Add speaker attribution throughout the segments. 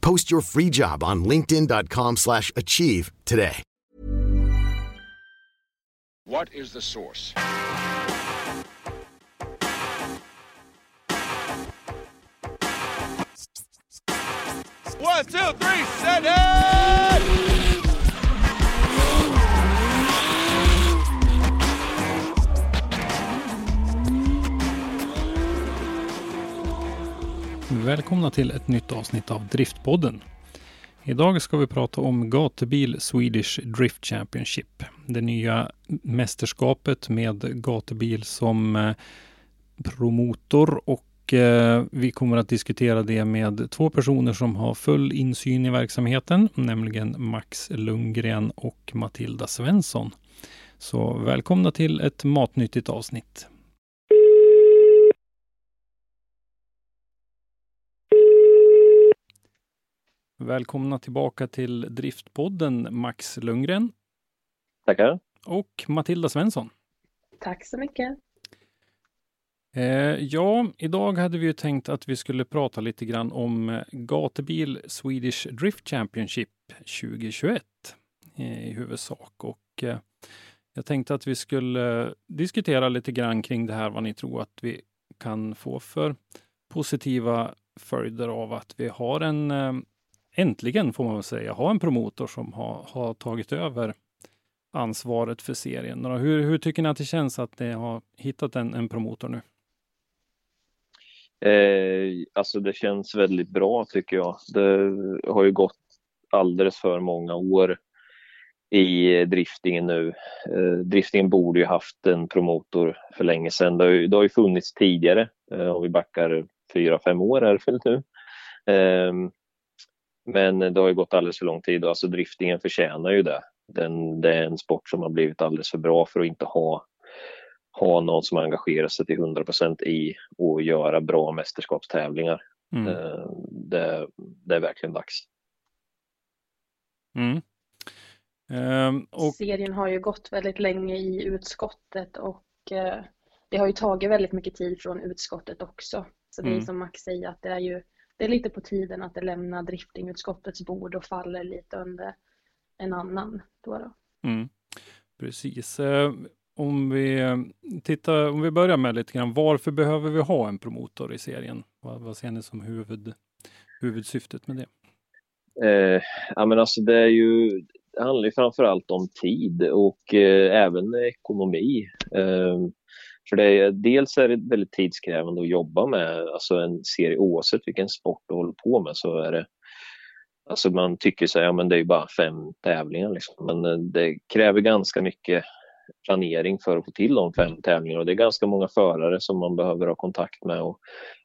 Speaker 1: Post your free job on linkedin.com/achieve slash achieve today.
Speaker 2: What is the source? One, two, three, set it!
Speaker 3: Välkomna till ett nytt avsnitt av Driftpodden. Idag ska vi prata om gatubil Swedish Drift Championship. Det nya mästerskapet med gatubil som eh, promotor och eh, vi kommer att diskutera det med två personer som har full insyn i verksamheten, nämligen Max Lundgren och Matilda Svensson. Så välkomna till ett matnyttigt avsnitt. Välkomna tillbaka till Driftpodden Max Lundgren
Speaker 4: Tackar.
Speaker 3: och Matilda Svensson.
Speaker 5: Tack så mycket.
Speaker 3: Eh, ja, idag hade vi ju tänkt att vi skulle prata lite grann om eh, gatubil Swedish Drift Championship 2021 eh, i huvudsak. Och eh, jag tänkte att vi skulle diskutera lite grann kring det här, vad ni tror att vi kan få för positiva följder av att vi har en äntligen får man väl säga, ha en promotor som har, har tagit över ansvaret för serien. Hur, hur tycker ni att det känns att ni har hittat en, en promotor nu?
Speaker 4: Eh, alltså det känns väldigt bra tycker jag. Det har ju gått alldeles för många år i driftingen nu. Eh, driftingen borde ju haft en promotor för länge sedan. Det har ju, det har ju funnits tidigare, eh, om vi backar fyra, fem år är det väl nu. Eh, men det har ju gått alldeles för lång tid och alltså driftingen förtjänar ju det. Den, det är en sport som har blivit alldeles för bra för att inte ha, ha någon som engagerar sig till 100% i att göra bra mästerskapstävlingar.
Speaker 3: Mm.
Speaker 4: Eh, Det, det är verkligen dags.
Speaker 3: Mm. Ehm, och
Speaker 5: Serien har ju gått väldigt länge i utskottet och eh, det har ju tagit väldigt mycket tid från utskottet också. Så det är
Speaker 3: Mm.
Speaker 5: som Max säger att det är ju det är lite på tiden att det lämnar driftingutskottets bord och faller lite under en annan. Då då.
Speaker 3: Mm, precis. Eh, Om vi eh, tittar, om vi börjar med lite grann, varför behöver vi ha en promotor i serien? Vad, vad ser ni som huvud, huvudsyftet med det?
Speaker 4: Eh, ja, men alltså det, är ju, det handlar ju framför allt om tid och eh, även ekonomi. Eh, för det är, dels är det väldigt tidskrävande att jobba med alltså en serie oavsett vilken sport du håller på med så är det Alltså man tycker så här, ja, men det är ju bara fem tävlingar liksom. men eh, det kräver ganska mycket planering för att få till de fem tävlingarna och det är ganska många förare som man behöver ha kontakt med och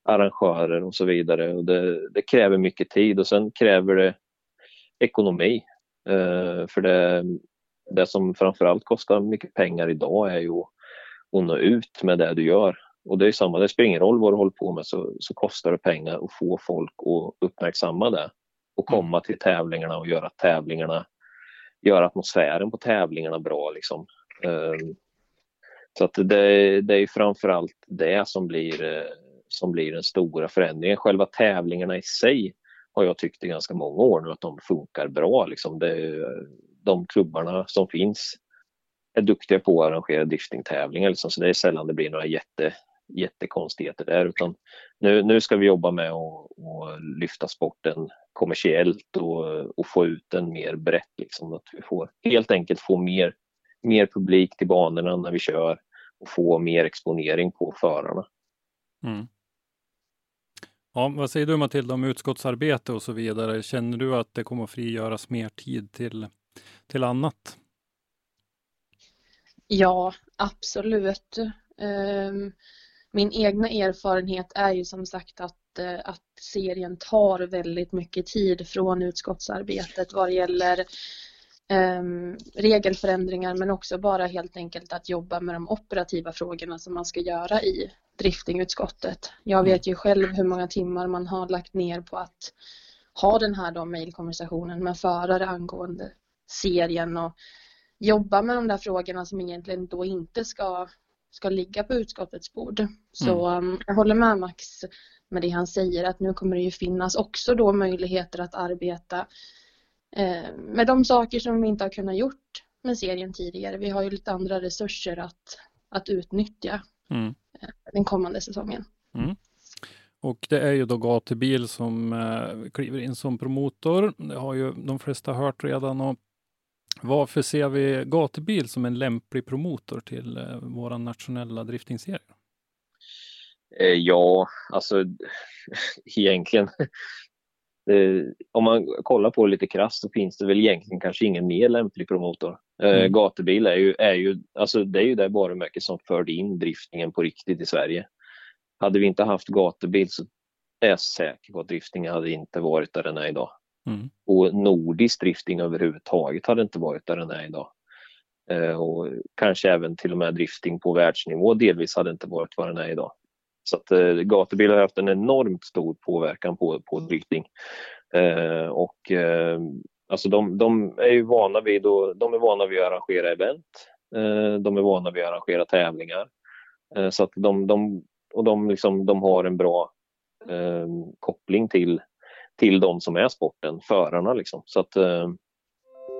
Speaker 4: arrangörer och så vidare. Och det, det kräver mycket tid och sen kräver det ekonomi. Uh, för det, det som framförallt kostar mycket pengar idag är ju att nå ut med det du gör. Och det är samma, det spelar ingen roll vad du håller på med så, så kostar det pengar att få folk att uppmärksamma det och komma till tävlingarna och göra tävlingarna, göra atmosfären på tävlingarna bra liksom. Eh, så att det, det är framförallt det som blir, eh, som blir den stora förändringen. Själva tävlingarna i sig har jag tyckt i ganska många år nu att de funkar bra. Liksom. Det, de klubbarna som finns är duktiga på att arrangera driftingtävlingar. Liksom. Så det är sällan det blir några jätte, jättekonstigheter där. Utan nu, nu ska vi jobba med att, att lyfta sporten kommersiellt och, och få ut den mer brett. Liksom. Att vi får helt enkelt få mer, mer publik till banorna när vi kör och få mer exponering på förarna.
Speaker 3: Mm. Ja, vad säger du Matilda om utskottsarbete och så vidare? Känner du att det kommer att frigöras mer tid till, till annat?
Speaker 5: Ja, absolut. Ehm, min egna erfarenhet är ju som sagt att, eh, att serien tar väldigt mycket tid från utskottsarbetet vad gäller um, regelförändringar men också bara helt enkelt att jobba med de operativa frågorna som man ska göra i driftingutskottet. Jag vet ju själv hur många timmar man har lagt ner på att ha den här mejlkonversationen med förare angående serien och jobba med de där frågorna som egentligen då inte ska, ska ligga på utskottets bord. Så mm. um, jag håller med Max med det han säger att nu kommer det ju finnas också då möjligheter att arbeta eh, med de saker som vi inte har kunnat gjort med serien tidigare. Vi har ju lite andra resurser att, att utnyttja mm. Eh, den kommande säsongen. Mm.
Speaker 3: Och det är ju då Gatubil som eh, kliver in som promotor. Det har ju de flesta hört redan och varför ser vi gatubil som en lämplig promotor till eh, vår nationella driftingserie?
Speaker 4: Eh, ja, alltså egentligen. Eh, om man kollar på det lite krasst så finns det väl egentligen kanske ingen mer lämplig promotor. Eh, mm. Gatubil är ju, är ju, alltså det är ju det varumärke som förde in driftingen på riktigt i Sverige. Hade vi inte haft gatubil så är jag säker på att driftingen hade inte varit där den är idag. Mm. Och nordisk drifting överhuvudtaget hade inte varit där den är idag. Eh, och kanske även till och med drifting på världsnivå delvis hade inte varit vad den är idag. Så att eh, gatubil har haft en enormt stor påverkan på, på drifting. Eh, och eh, alltså de, de, är ju vana vid, och, de är vana vid att arrangera event. Eh, de är vana vid att arrangera tävlingar. Eh, så att de, de, och de, liksom, de har en bra eh, koppling till till de som är sporten, förarna liksom. Så att eh,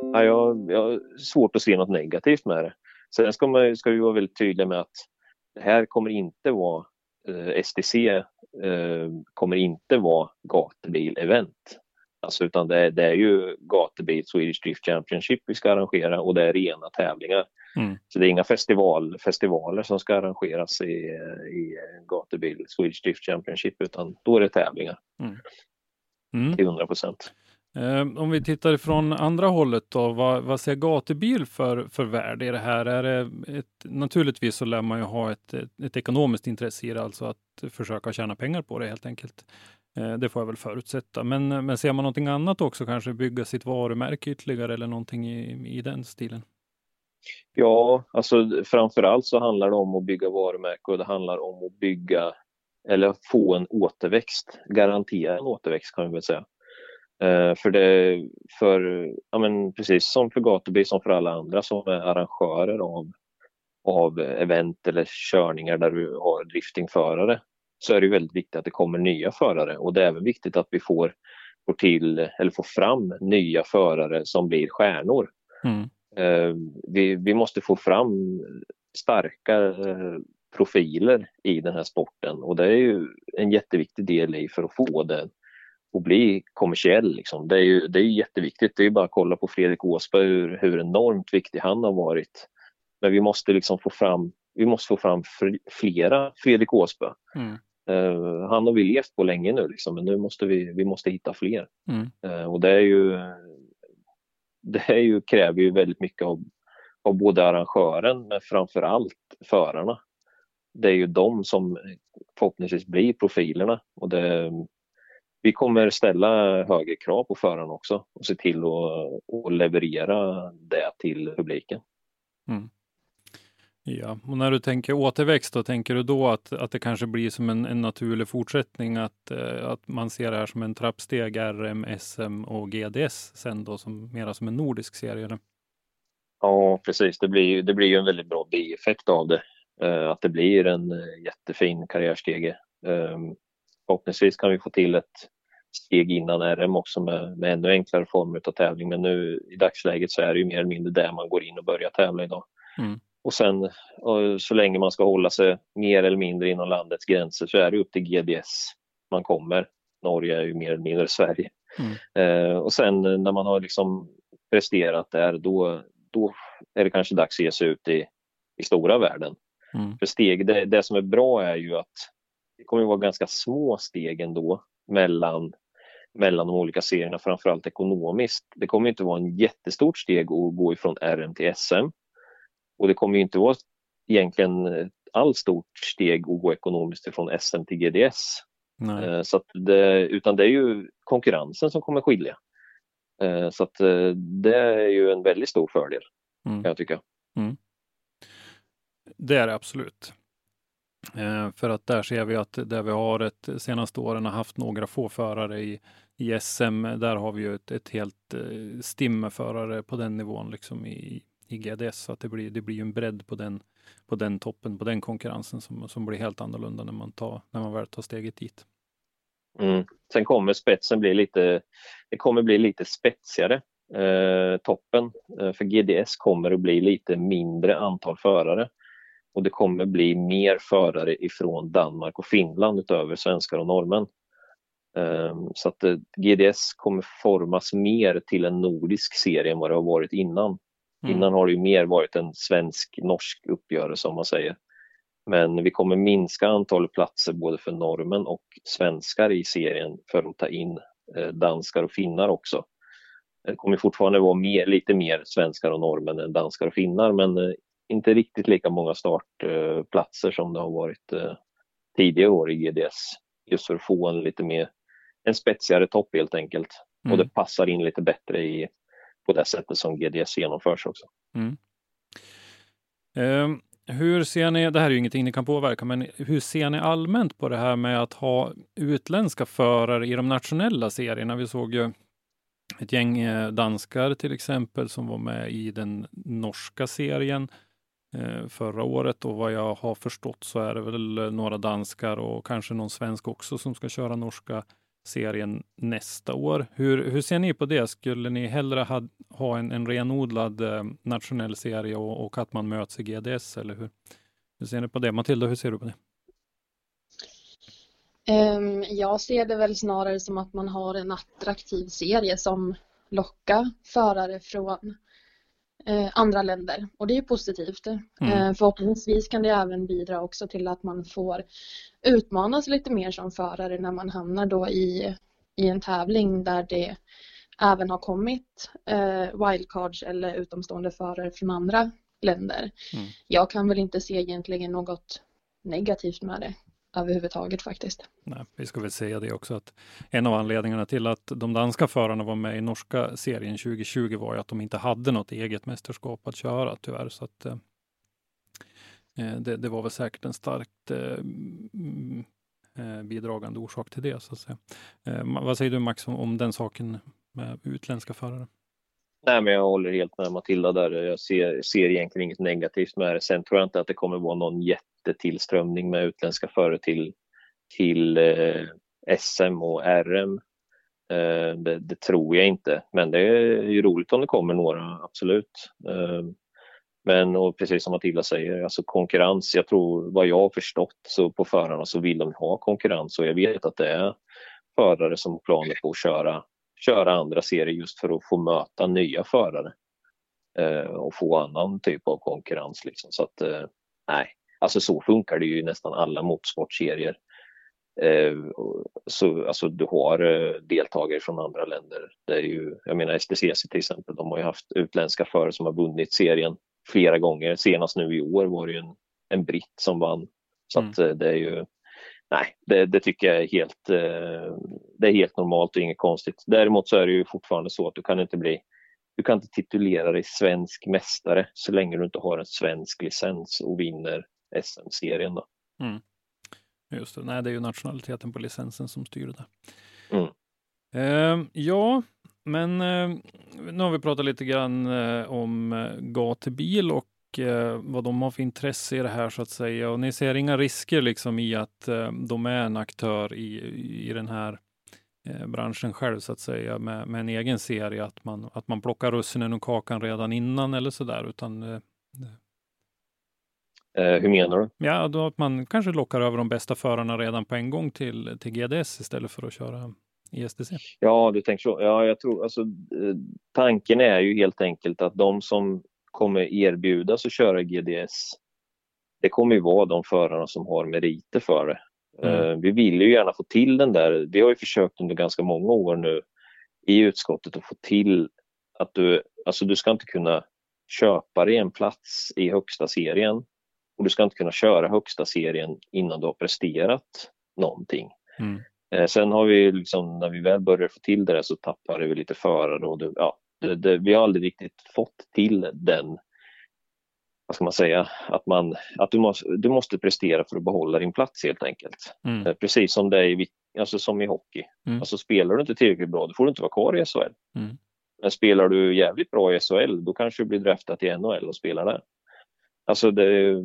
Speaker 4: ja, jag, jag har svårt att se något negativt med det. Sen ska, man, ska vi vara väldigt tydliga med att det här kommer inte vara eh, STC eh, kommer inte vara gatubil-event. Alltså, utan det är, det är ju gatubil Swedish Drift Championship vi ska arrangera och det är rena tävlingar. Mm. Så det är inga festival, festivaler som ska arrangeras i, i gatubil Swedish Drift Championship utan då är det tävlingar. Mm mm. till 100 procent.
Speaker 3: Eh, om vi tittar från andra hållet då, vad, vad ser gatubil för, för värde i det här? Är det ett, naturligtvis så lär man ju ha ett, ett, ekonomiskt intresse i det, alltså att försöka tjäna pengar på det helt enkelt. Eh, det får jag väl förutsätta. Men, men ser man någonting annat också, kanske bygga sitt varumärke ytterligare eller någonting i, i den stilen?
Speaker 4: Ja, alltså framför allt så handlar det om att bygga varumärke och det handlar om att bygga eller få en återväxt, garantera en återväxt kan vi väl säga. Uh, för det, för, ja men precis som för Gatuby som för alla andra som är arrangörer av, av event eller körningar där du har driftingförare så är det väldigt viktigt att det kommer nya förare och det är även viktigt att vi får, får till eller får fram nya förare som blir stjärnor. Mm. Uh, vi, vi måste få fram starka uh, profiler i den här sporten och det är ju en jätteviktig del i för att få det att bli kommersiell. Liksom. Det, är ju, det är jätteviktigt. Det är bara att kolla på Fredrik Åsberg hur, hur enormt viktig han har varit. Men vi måste liksom få fram, vi måste få fram flera Fredrik Åsberg. Mm. Uh, han har vi levt på länge nu liksom, men nu måste vi, vi måste hitta fler. Mm. Uh, och det är ju, det är ju, kräver ju väldigt mycket av, av både arrangören men framför allt förarna det är ju de som förhoppningsvis blir profilerna. Och det, vi kommer ställa högre krav på förarna också och se till att, att leverera det till publiken. Mm.
Speaker 3: Ja, och när du tänker återväxt, då tänker du då att, att det kanske blir som en, en naturlig fortsättning, att, eh, att man ser det här som en trappsteg, RM, SM och GDS sen då som mera som en nordisk serie? Eller?
Speaker 4: Ja, precis. Det blir, det blir ju en väldigt bra bieffekt av det. Eh, att det blir en eh, jättefin karriärstege. Ehm, förhoppningsvis kan vi få till ett steg innan RM också med, med ännu enklare former av tävling. Men nu i dagsläget så är det ju mer eller mindre där man går in och börjar tävla idag. Mm. Och sen och så länge man ska hålla sig mer eller mindre inom landets gränser så är det upp till GDS man kommer. Norge är ju mer eller mindre Sverige. Mm. Eh, och sen när man har liksom presterat där då, då är det kanske dags att ge sig ut i, i stora världen. Mm. För steg, det, det, som är bra är ju att det kommer att vara ganska små steg ändå mellan, mellan de olika serierna, framförallt ekonomiskt. Det kommer inte vara en jättestort steg att gå ifrån RM till SM. Och det kommer inte vara egentligen alls stort steg att gå ekonomiskt ifrån SM till GDS. Nej. Eh, så det, utan det är ju konkurrensen som kommer skilja. Eh, så att eh, det är ju en väldigt stor fördel mm. kan jag tycka. Mm.
Speaker 3: Det är det absolut. Eh, för att där ser vi att där vi har ett senaste åren har haft några få förare i, i SM, där har vi ju ett, ett helt eh, stim med förare på den nivån liksom i, i GDS. Så att det blir, det blir en bredd på den, på den toppen, på den konkurrensen som, som blir helt annorlunda när man, tar, när man väl tar steget dit.
Speaker 4: Mm. Sen kommer spetsen bli lite, det kommer bli lite spetsigare, eh, toppen. Eh, för GDS kommer att bli lite mindre antal förare. Och det kommer bli mer förare ifrån Danmark och Finland utöver svenskar och norrmän. Eh, så att eh, GDS kommer formas mer till en nordisk serie än vad det har varit innan. Mm. Innan har det ju mer varit en svensk-norsk uppgörelse om man säger. Men vi kommer minska antalet platser både för normen och svenskar i serien för att ta in eh, danskar och finnar också. Det kommer fortfarande vara mer, lite mer svenskar och normen än danskar och finnar men eh, inte riktigt lika många startplatser som det har varit eh, tidigare år i GDS. Just för att få en lite mer, en spetsigare topp helt enkelt. Mm. Och det passar in lite bättre i, på det sättet som GDS genomförs också. Mm.
Speaker 3: Um, hur ser ni, det här är ju ingenting ni kan påverka, men hur ser ni allmänt på det här med att ha utländska förare i de nationella serierna? Vi såg ju ett gäng eh, danskar till exempel som var med i den norska serien Eh, förra året och vad jag har förstått så är det väl några danskar och kanske någon svensk också som ska köra norska serien nästa år. Hur, hur ser ni på det? Skulle ni hellre ha, ha en, en renodlad eh, nationell serie och, och, att man möts i GDS? Eller hur, hur ser ni på det? Matilda, hur ser du på det?
Speaker 5: Ehm, jag ser det väl snarare som att man har en attraktiv serie som lockar förare från eh, andra länder och det är positivt. Mm. Eh, förhoppningsvis kan det även bidra också till att man får utmanas lite mer som förare när man hamnar då i, i en tävling där det även har kommit eh, wildcards eller utomstående förare från andra länder. Mm. Jag kan väl inte se egentligen något negativt med det överhuvudtaget faktiskt.
Speaker 3: Nej, vi ska väl säga det också att en av anledningarna till att de danska förarna var med i norska serien 2020 var ju att de inte hade något eget mästerskap att köra tyvärr. Så att, eh, eh det, det, var väl säkert en starkt eh, mm, eh, bidragande orsak till det. Så att säga. Eh, vad säger du Max om, om den saken med utländska förare?
Speaker 4: Nej, men jag håller helt med Matilda där. Jag ser, ser egentligen inget negativt med det. Sen tror jag inte att det kommer vara någon jättetillströmning med utländska förare till, till eh, SM och RM. Eh, det, det, tror jag inte, men det är ju roligt om det kommer några, absolut. Eh, men och precis som Matilda säger, alltså konkurrens, jag tror vad jag har förstått så på förarna så vill de ha konkurrens och jag vet att det är förare som har planer på att köra, köra andra serier just för att få möta nya förare eh, och få annan typ av konkurrens. Liksom. Så att eh, nej, Alltså så funkar det ju i nästan alla motorsportserier. Eh, så, alltså, du har deltagare från andra länder. Det är ju, jag menar STCC till exempel, de har ju haft utländska förare som har vunnit serien flera gånger. Senast nu i år var det ju en, en britt som vann. Så mm. att det är ju, nej, det, det, tycker jag är helt, det är helt normalt och inget konstigt. Däremot så är det ju fortfarande så att du kan inte bli du kan inte titulera dig svensk mästare så länge du inte har en svensk licens och vinner SM-serien. Då. Mm.
Speaker 3: Just det, nej det är ju nationaliteten på licensen som styr det. Mm. Eh, ja, men eh, nu har vi pratat lite grann eh, om eh, gatubil och eh, vad de har för intresse i det här så att säga. Och ni ser inga risker liksom i att eh, de är en aktör i, i den här branschen själv så att säga med, med en egen serie, att man, att man plockar russinen och kakan redan innan eller så där, utan
Speaker 4: Eh, hur menar du?
Speaker 3: Ja, då att man kanske lockar över de bästa förarna redan på en gång till, till GDS istället för att köra i STC.
Speaker 4: Ja, du tänker så. Ja, jag tror alltså eh, tanken är ju helt enkelt att de som kommer erbjudas att köra GDS, det kommer ju vara de förarna som har meriter för det. Mm. Vi vill ju gärna få till den där, vi har ju försökt under ganska många år nu i utskottet att få till att du, alltså du ska inte kunna köpa dig en plats i högsta serien och du ska inte kunna köra högsta serien innan du har presterat någonting. Mm. Eh, sen har vi liksom, när vi väl börjar få till det så tappar vi lite förare och det, ja, det, det, vi har aldrig riktigt fått till den vad ska man säga, att, man, att du, måste, du måste prestera för att behålla din plats helt enkelt. Mm. Eh, precis som det är i, alltså som i hockey. Mm. Alltså spelar du inte tillräckligt bra, då får du inte vara kvar i SHL. Mm. Men spelar du jävligt bra i SHL, då kanske du blir draftad till NHL och spelar där. Alltså det,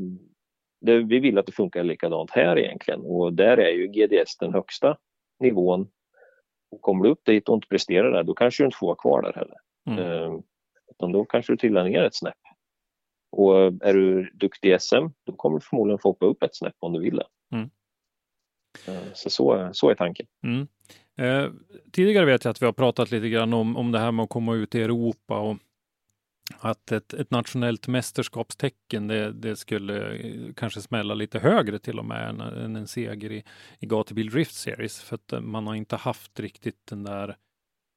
Speaker 4: det, vi vill att det funkar likadant här egentligen och där är ju GDS den högsta nivån. Och kommer du upp dit och inte presterar där, då kanske du inte får vara kvar där heller. Mm. Uh, utan då kanske du trillar ner ett snäpp. Och är du duktig i SM, då kommer du förmodligen få hoppa upp ett snäpp om du vill det. Mm. Uh, så, så, så är tanken.
Speaker 3: Mm. Eh, tidigare vet jag att vi har pratat lite grann om, om det här med att komma ut i Europa och att ett, ett nationellt mästerskapstecken, det, det, skulle eh, kanske smälla lite högre till och med än, än en seger i, i Gatubil Drift Series. För att eh, man har inte haft riktigt den där eh,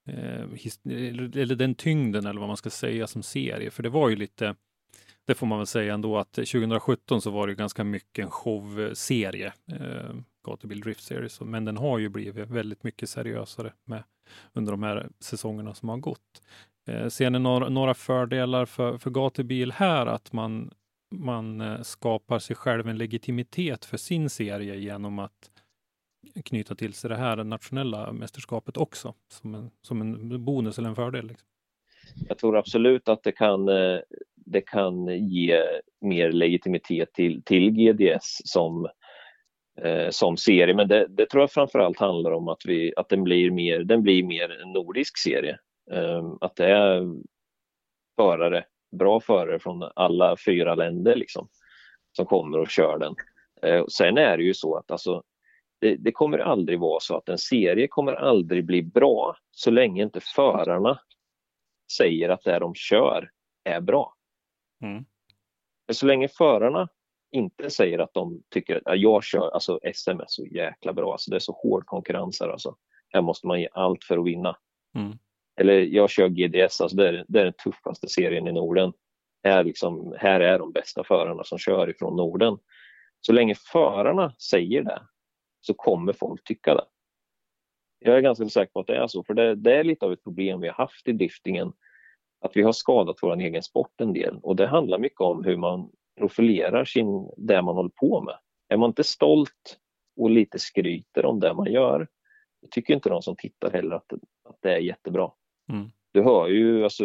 Speaker 3: Eh, eller den tyngden eller vad man ska säga som serie. För det var ju lite, det får man väl säga ändå att 2017 så var det ganska mycket en showserie. Eh, Gatubil Drift Series. Men den har ju blivit väldigt mycket seriösare med, under de här säsongerna som har gått. Eh, ser ni några, några fördelar för, för gatubil här, att man, man eh, skapar sig själv en legitimitet för sin serie genom att knyta till sig det här nationella mästerskapet också som en, som en bonus eller en fördel? Liksom.
Speaker 4: Jag tror absolut att det kan, eh, det kan ge mer legitimitet till, till GDS som, eh, som serie, men det, det, tror jag framförallt handlar om att, vi, att den, blir mer, den blir mer en nordisk serie. Eh, att det är förare, bra förare från alla fyra länder liksom, som kommer och kör den. Eh, sen är det ju så att alltså, det, det, kommer aldrig vara så att en serie kommer aldrig bli bra så länge inte förarna säger att det de kör är bra. Mm. Så länge förarna inte säger att de tycker att ja, jag kör, alltså SM är så jäkla bra, alltså det är så hård konkurrens här alltså. Här måste man ge allt för att vinna. Mm. Eller jag kör GDS, alltså det är, det är den tuffaste serien i Norden. Här, liksom, här är de bästa förarna som kör ifrån Norden. Så länge förarna säger det så kommer folk tycka det. Jag är ganska säker på att det är så, för det, det är lite av ett problem vi har haft i driftingen. Att vi har skadat vår egen sport en del och det handlar mycket om hur man profilerar sin, det man håller på med. Är man inte stolt och lite skryter om det man gör, då tycker inte de som tittar heller att, att det är jättebra. Mm. Du hör ju alltså,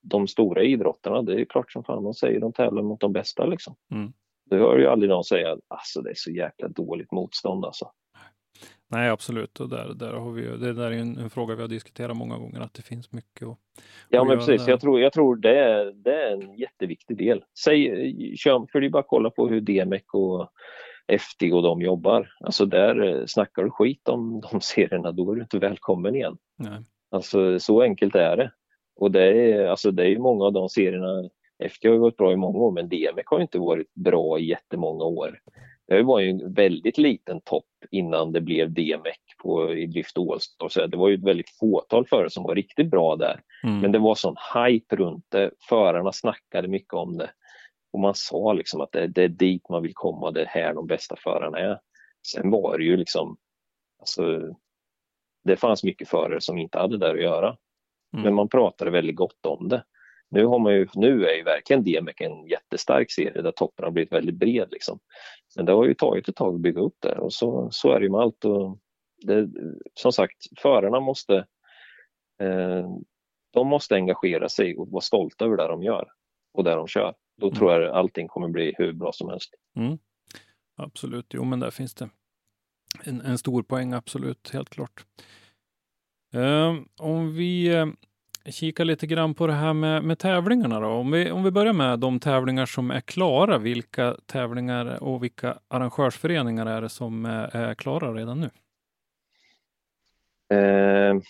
Speaker 4: de stora idrottarna, det är klart som fan de säger de tävlar mot de bästa liksom. Mm. Du hör ju aldrig någon säga att alltså, det är så jäkla dåligt motstånd alltså.
Speaker 3: Nej, absolut. Och där, där har vi, det där är en, en, fråga vi har diskuterat många gånger, att det finns mycket att
Speaker 4: Ja, men precis. Jag tror, jag tror det, är, det är en jätteviktig del. Säg, kör, för det är bara att kolla på hur DMEC och FT och de jobbar. Alltså där eh, snackar du skit om de serierna, då är du inte välkommen igen. Nej. Alltså så enkelt är det. Och det är, alltså, det är många av de serierna, FT har ju varit bra i många år, men DMEC har inte varit bra i jättemånga år. Det var ju en väldigt liten topp innan det blev DMEC på, i Drift Allstar. Det var ju ett väldigt fåtal förare som var riktigt bra där. Mm. Men det var sån hype runt det. Förarna snackade mycket om det. Och man sa liksom att det, det är dit man vill komma, det är här de bästa förarna är. Sen var det ju liksom, alltså, det fanns mycket förare som inte hade där att göra. Mm. Men man pratade väldigt gott om det. Nu, har man ju, nu är ju verkligen DMEC en jättestark serie där toppen har blivit väldigt bred. Liksom. Men det har ju tagit ett tag att bygga upp det och så, så är det ju med allt. Och det, som sagt, förarna måste, eh, de måste engagera sig och vara stolta över det de gör och det de kör. Då mm. tror jag allting kommer bli hur bra som helst.
Speaker 3: Mm. Absolut, jo men där finns det en, en stor poäng, absolut, helt klart. Uh, om vi Kika lite grann på det här med, med tävlingarna då. Om vi, om vi börjar med de tävlingar som är klara, vilka tävlingar och vilka arrangörsföreningar är det som är, är klara redan nu?
Speaker 4: Uh,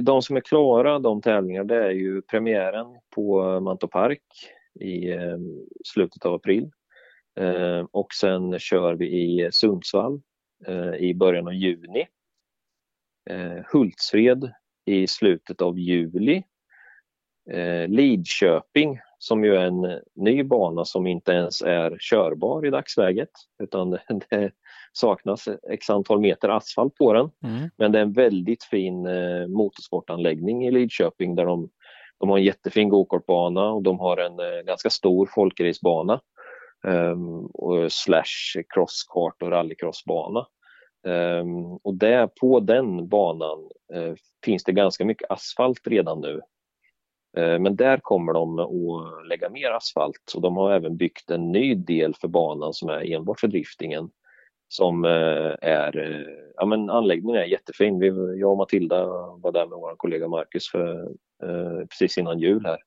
Speaker 4: de som är klara, de tävlingarna, det är ju premiären på Mantopark i eh, slutet av april. Eh, och sen kör vi i Sundsvall eh, i början av juni. Eh, Hultsfred i slutet av juli. Eh, Lidköping som ju är en ny bana som inte ens är körbar i dagsläget utan det, det saknas x antal meter asfalt på den.
Speaker 3: Mm.
Speaker 4: Men det är en väldigt fin eh, motorsportanläggning i Lidköping där de, de har en jättefin gokartbana och de har en eh, ganska stor folkracebana um, och slash crosskart och rallycrossbana. Ehm, och där, på den banan eh, finns det ganska mycket asfalt redan nu. Eh, men där kommer de att lägga mer asfalt och de har även byggt en ny del för banan som är enbart för driftingen som eh, är, ja men anläggningen är jättefin. Vi, jag och Matilda var där med vår kollega Marcus för, precis innan jul här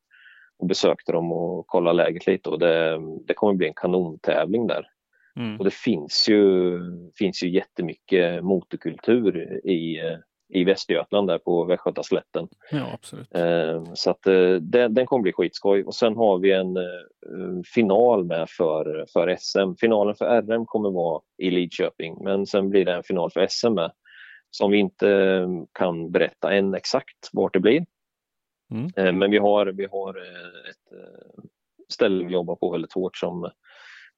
Speaker 4: och besökte dem och kollade läget lite och det, det kommer bli en kanontävling där.
Speaker 3: Mm.
Speaker 4: Och det finns ju, finns ju jättemycket motorkultur i, i Västergötland där på Västgötaslätten.
Speaker 3: Ja, absolut.
Speaker 4: Eh, så att eh, den, den kommer bli skitskoj. Och sen har vi en eh, final med för, för SM. Finalen för RM kommer vara i Lidköping men sen blir det en final för SM med som vi inte kan berätta än exakt vart det blir.
Speaker 3: Mm.
Speaker 4: Men vi har, vi har ett ställe vi jobbar på väldigt hårt som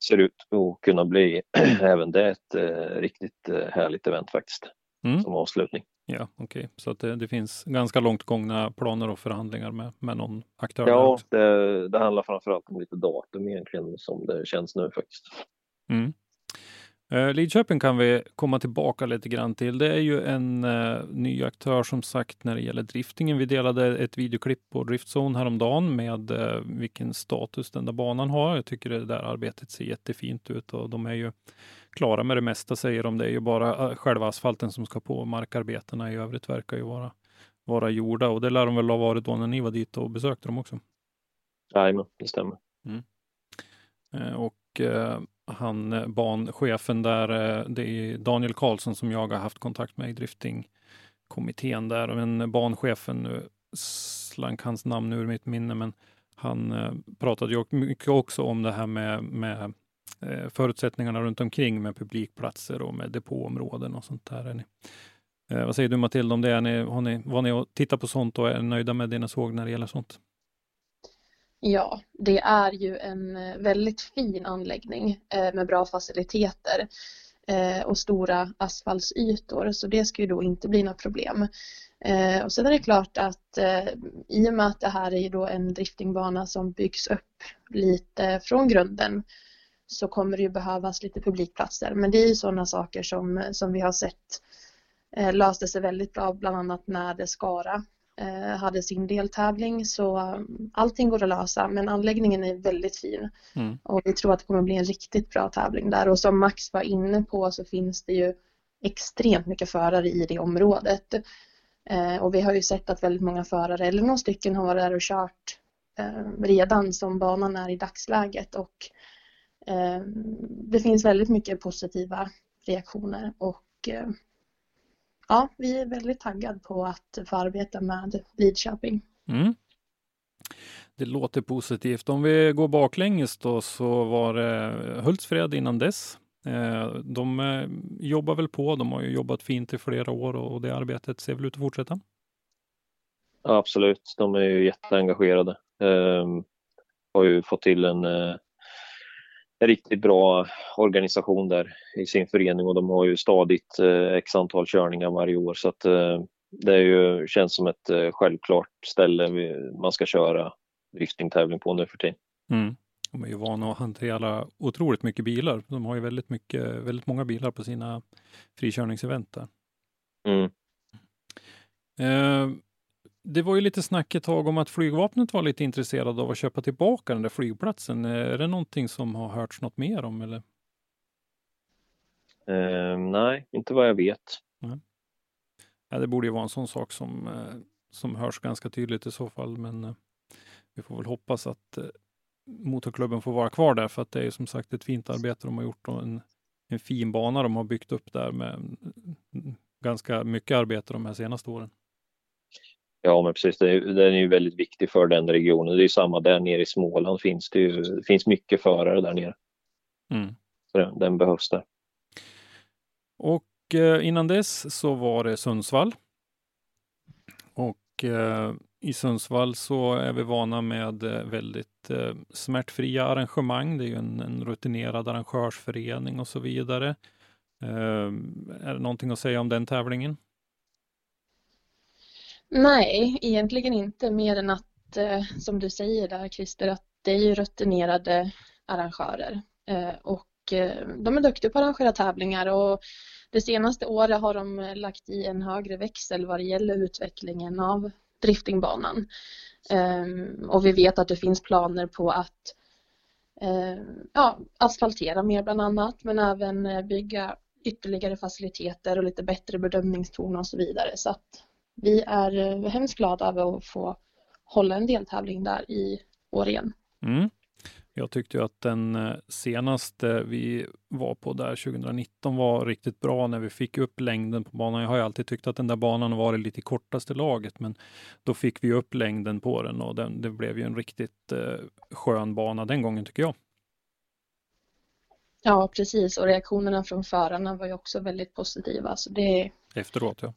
Speaker 4: ser ut att kunna bli även det ett riktigt härligt event faktiskt
Speaker 3: Mm.
Speaker 4: som avslutning.
Speaker 3: Ja, okej. Okay. Så att det, det, finns ganska långt gångna planer och förhandlingar med, med någon aktör?
Speaker 4: Ja, det, det handlar framförallt om lite datum egentligen som det känns nu faktiskt.
Speaker 3: Mm. Eh, Lidköping kan vi komma tillbaka lite grann till. Det är ju en eh, ny aktör som sagt när det gäller driftingen. Vi delade ett videoklipp på Driftzone häromdagen med eh, vilken status den där banan har. Jag tycker det där arbetet ser jättefint ut och de är ju klara med det mesta säger de. Det är ju bara eh, själva asfalten som ska på. Markarbetena i övrigt verkar ju vara, vara gjorda och det lär de väl ha varit då när ni var dit och besökte dem också.
Speaker 4: Jajamän, det stämmer.
Speaker 3: Mm. Eh, och eh, han eh, banchefen där, eh, det är Daniel Karlsson som jag har haft kontakt med i driftingkommittén där. Men banchefen, nu slank hans namn ur mitt minne, men han eh, pratade ju mycket också om det här med, med förutsättningarna runt omkring med publikplatser och med depåområden och sånt där. Är ni, vad säger du Matilda om det? Är ni, har ni, var ni och tittat på sånt och är nöjda med det ni såg när det gäller sånt?
Speaker 5: Ja, det är ju en eh, väldigt fin anläggning eh, med bra faciliteter eh, och stora asfaltsytor så det ska ju då inte bli något problem. Och sen är det klart att i och med att det här är då en driftingbana som byggs upp lite från grunden så kommer det ju behövas lite publikplatser men det är ju sådana saker som, som vi har sett löste sig väldigt bra bland annat när det Skara hade sin deltävling så allting går att lösa men anläggningen är väldigt fin.
Speaker 3: Mm.
Speaker 5: och vi tror att det kommer bli en riktigt bra tävling där. Och som Max var inne på så finns det ju extremt mycket förare i det området. Och vi har ju sett att väldigt många förare eller några stycken har varit där och kört redan som banan är i dagsläget. Och det finns väldigt mycket positiva reaktioner och ja, vi är väldigt taggade på att få arbeta med Lidköping.
Speaker 3: Mm. Det låter positivt. Om vi går baklänges då så var det Hultsfred innan dess. De jobbar väl på. De har ju jobbat fint i flera år och det arbetet ser väl ut att fortsätta?
Speaker 4: Ja, absolut. De är ju jätteengagerade. Um, har ju fått till en uh, en riktigt bra organisation där i sin förening och de har ju stadigt eh, x antal körningar varje år så att eh, det är ju, känns som ett eh, självklart ställe vi, man ska köra driftingtävling på nu för tiden.
Speaker 3: Mm. De är ju vana att hantera otroligt mycket bilar. De har ju väldigt, mycket, väldigt många bilar på sina frikörningsevent där.
Speaker 4: Mm.
Speaker 3: Eh, det var ju lite snack ett tag om att flygvapnet var lite intresserade av att köpa tillbaka den där flygplatsen. Är det någonting som har hörts något mer om eller?
Speaker 4: Uh, nej, inte vad jag vet.
Speaker 3: Nej. Ja, det borde ju vara en sån sak som, eh, som hörs ganska tydligt i så fall, men eh, vi får väl hoppas att eh, motorklubben får vara kvar där för att det är som sagt ett fint arbete de har gjort och en, en fin bana de har byggt upp där med mm, ganska mycket arbete de här senaste åren.
Speaker 4: Ja, men precis. Den är ju väldigt viktig för den regionen. Det är samma där nere i Småland finns det ju. Det finns mycket förare där nere.
Speaker 3: Mm.
Speaker 4: Så den, den behövs där.
Speaker 3: Och eh, innan dess så var det Sundsvall. Och eh, i Sundsvall så är vi vana med eh, väldigt smärtfria arrangemang. Det är ju en, en rutinerad arrangörsförening och så vidare. Är det någonting att säga om den tävlingen?
Speaker 5: Nej, egentligen inte mer än att, eh, som du säger där Christer, att det är ju rutinerade arrangörer eh, och eh, de är duktiga på att arrangera tävlingar och det senaste året har de lagt i en högre växel vad det gäller utvecklingen av driftingbanan. Ehm, och vi vet att det finns planer på att ehm, ja, asfaltera mer bland annat men även bygga ytterligare faciliteter och lite bättre bedömningstorn och så vidare. Så att vi är hemskt glada över att få hålla en deltävling där i år igen.
Speaker 3: Mm. Jag tyckte ju att den eh, senaste vi var på där 2019 var riktigt bra när vi fick upp längden på banan. Jag har ju alltid tyckt att den där banan varit lite kortaste laget, men då fick vi upp längden på den och den, det blev ju en riktigt eh, skön bana den gången tycker jag.
Speaker 5: Ja, precis. Och reaktionerna från förarna var ju också väldigt positiva. Så det...
Speaker 3: Efteråt, ja.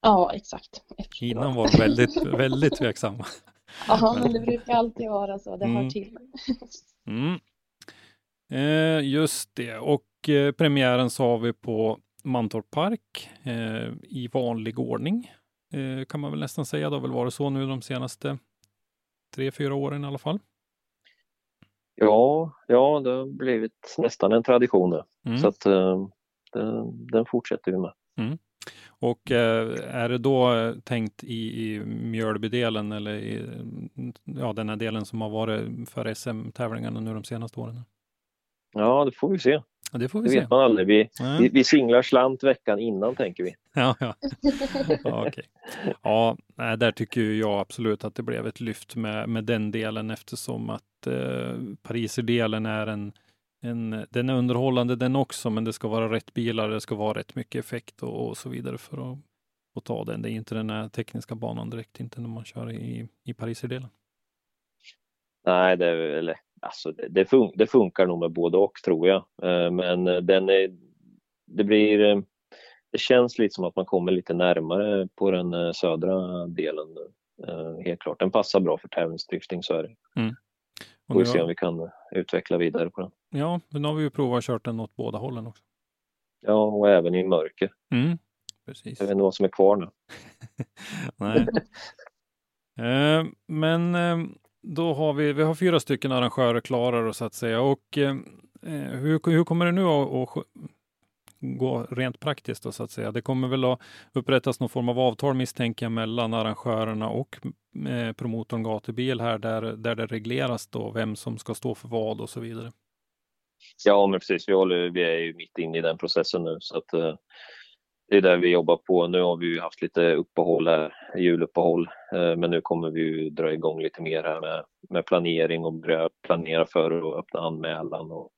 Speaker 5: Ja, exakt.
Speaker 3: Efteråt. Innan var de väldigt, väldigt tveksamma.
Speaker 5: Ja, men det brukar alltid vara så. Det mm. hör till.
Speaker 3: Mm. Eh, just det. Och eh, premiären sa vi på Mantorp Park eh, i vanlig ordning. Eh, kan man väl nästan säga. Det har väl varit så nu de senaste tre, fyra åren i alla fall.
Speaker 4: Ja, ja det har blivit nästan en tradition nu. Mm. Så att eh, den, den, fortsätter vi med.
Speaker 3: Mm. Och eh, är det då tänkt i, i Mjölbydelen eller i ja, den här delen som har varit för SM-tävlingarna nu de senaste åren?
Speaker 4: Ja, det får vi se.
Speaker 3: Ja, det får vi
Speaker 4: det
Speaker 3: se.
Speaker 4: vet man aldrig. Vi, vi, vi, singlar slant veckan innan tänker vi.
Speaker 3: Ja, ja. ja, okay. ja där tycker jag absolut att det blev ett lyft med, med den delen eftersom att eh, Pariserdelen är en en, den är underhållande den också, men det ska vara rätt bilar, det ska vara rätt mycket effekt och, och så vidare för att, att, ta den. Det är inte den här tekniska banan direkt, inte när man kör i, i Pariserdelen.
Speaker 4: Nej, det, eller, alltså, det, fun det, funkar nog med både och tror jag. Eh, men den är, det blir eh, det känns lite som att man kommer lite närmare på den eh, södra delen. Helt klart, den passar bra för tävlingsdrifting, så är det. Mm. Och får vi se om vi kan utveckla vidare på den.
Speaker 3: Ja, nu har vi ju provat kört den åt båda hållen också.
Speaker 4: Ja, och även i mörker.
Speaker 3: Mm, precis.
Speaker 4: Jag vet inte vad som är kvar nu.
Speaker 3: Nej. eh, men eh, då har vi, vi har fyra stycken arrangörer klara då, så att säga. Och eh, eh hur, hur kommer det nu att, att gå rent praktiskt då, så att säga? Det kommer väl att upprättas någon form av avtal misstänker jag mellan arrangörerna och eh, promotorn Gatubil här där, där det regleras då vem som ska stå för vad och så vidare.
Speaker 4: Ja, men precis. Vi, håller, vi är ju mitt inne i den processen nu så att eh, det är där vi jobbar på. Nu har vi ju haft lite uppehåll här, juluppehåll, eh, men nu kommer vi ju dra igång lite mer här med, med planering och börja planera för att öppna anmälan och,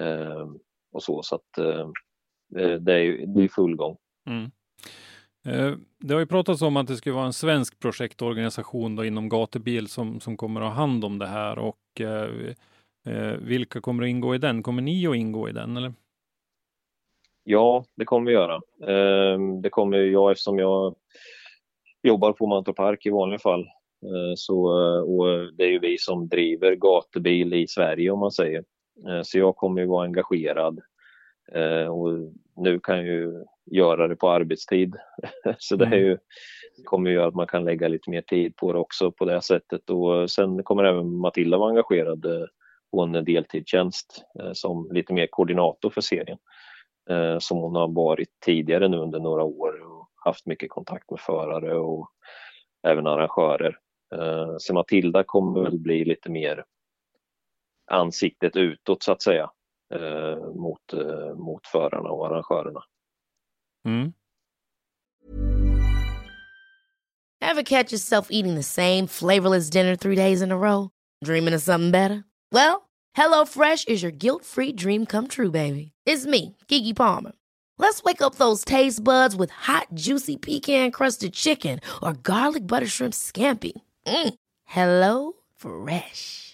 Speaker 4: eh, och så. Så att eh, det är ju det är full gång.
Speaker 3: Mm. Eh, det har ju pratats om att det ska vara en svensk projektorganisation då inom gatubil som, som kommer att ha hand om det här och eh, Eh, vilka kommer att ingå i den? Kommer ni att ingå i den? Eller?
Speaker 4: Ja, det kommer vi göra. Eh, det kommer jag eftersom jag jobbar på Mantorp Park i vanliga fall. Eh, så, och det är ju vi som driver gatubil i Sverige om man säger. Eh, så jag kommer ju vara engagerad. Eh, och nu kan jag ju göra det på arbetstid. så det är ju, kommer ju att man kan lägga lite mer tid på det också på det sättet. Och sen kommer även Matilda vara engagerad eh, på en deltidstjänst som lite mer koordinator för serien. Som hon har varit tidigare nu under några år och haft mycket kontakt med förare och även arrangörer. Så Matilda kommer väl bli lite mer ansiktet utåt så att säga mot, mot förarna och arrangörerna.
Speaker 3: Mm.
Speaker 6: Have catch yourself eating the same flavorless dinner three days in a row? Dreaming of something better? Well, hello fresh is your guilt-free dream come true, baby. It's me, Gigi Palmer. Let's wake up those taste buds with hot, juicy pecan-crusted chicken or garlic butter shrimp scampi. Mm. Hello Fresh.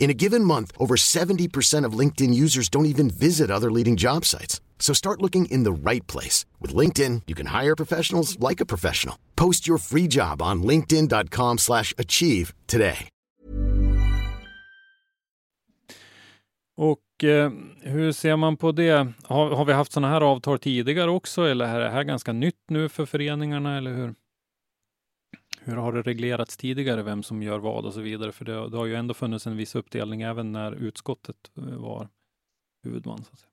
Speaker 1: In a given month, over 70% of LinkedIn users don't even visit other leading job sites. So start looking in the right place. With LinkedIn, you can hire professionals like a professional. Post your free job on linkedin.com slash achieve today.
Speaker 3: Och eh, hur ser man på det? Har, har vi haft sådana här avtal tidigare också eller är det här ganska nytt nu för föreningarna eller hur? Hur har det reglerats tidigare vem som gör vad och så vidare? För det, det har ju ändå funnits en viss uppdelning även när utskottet eh, var huvudman. Så att säga.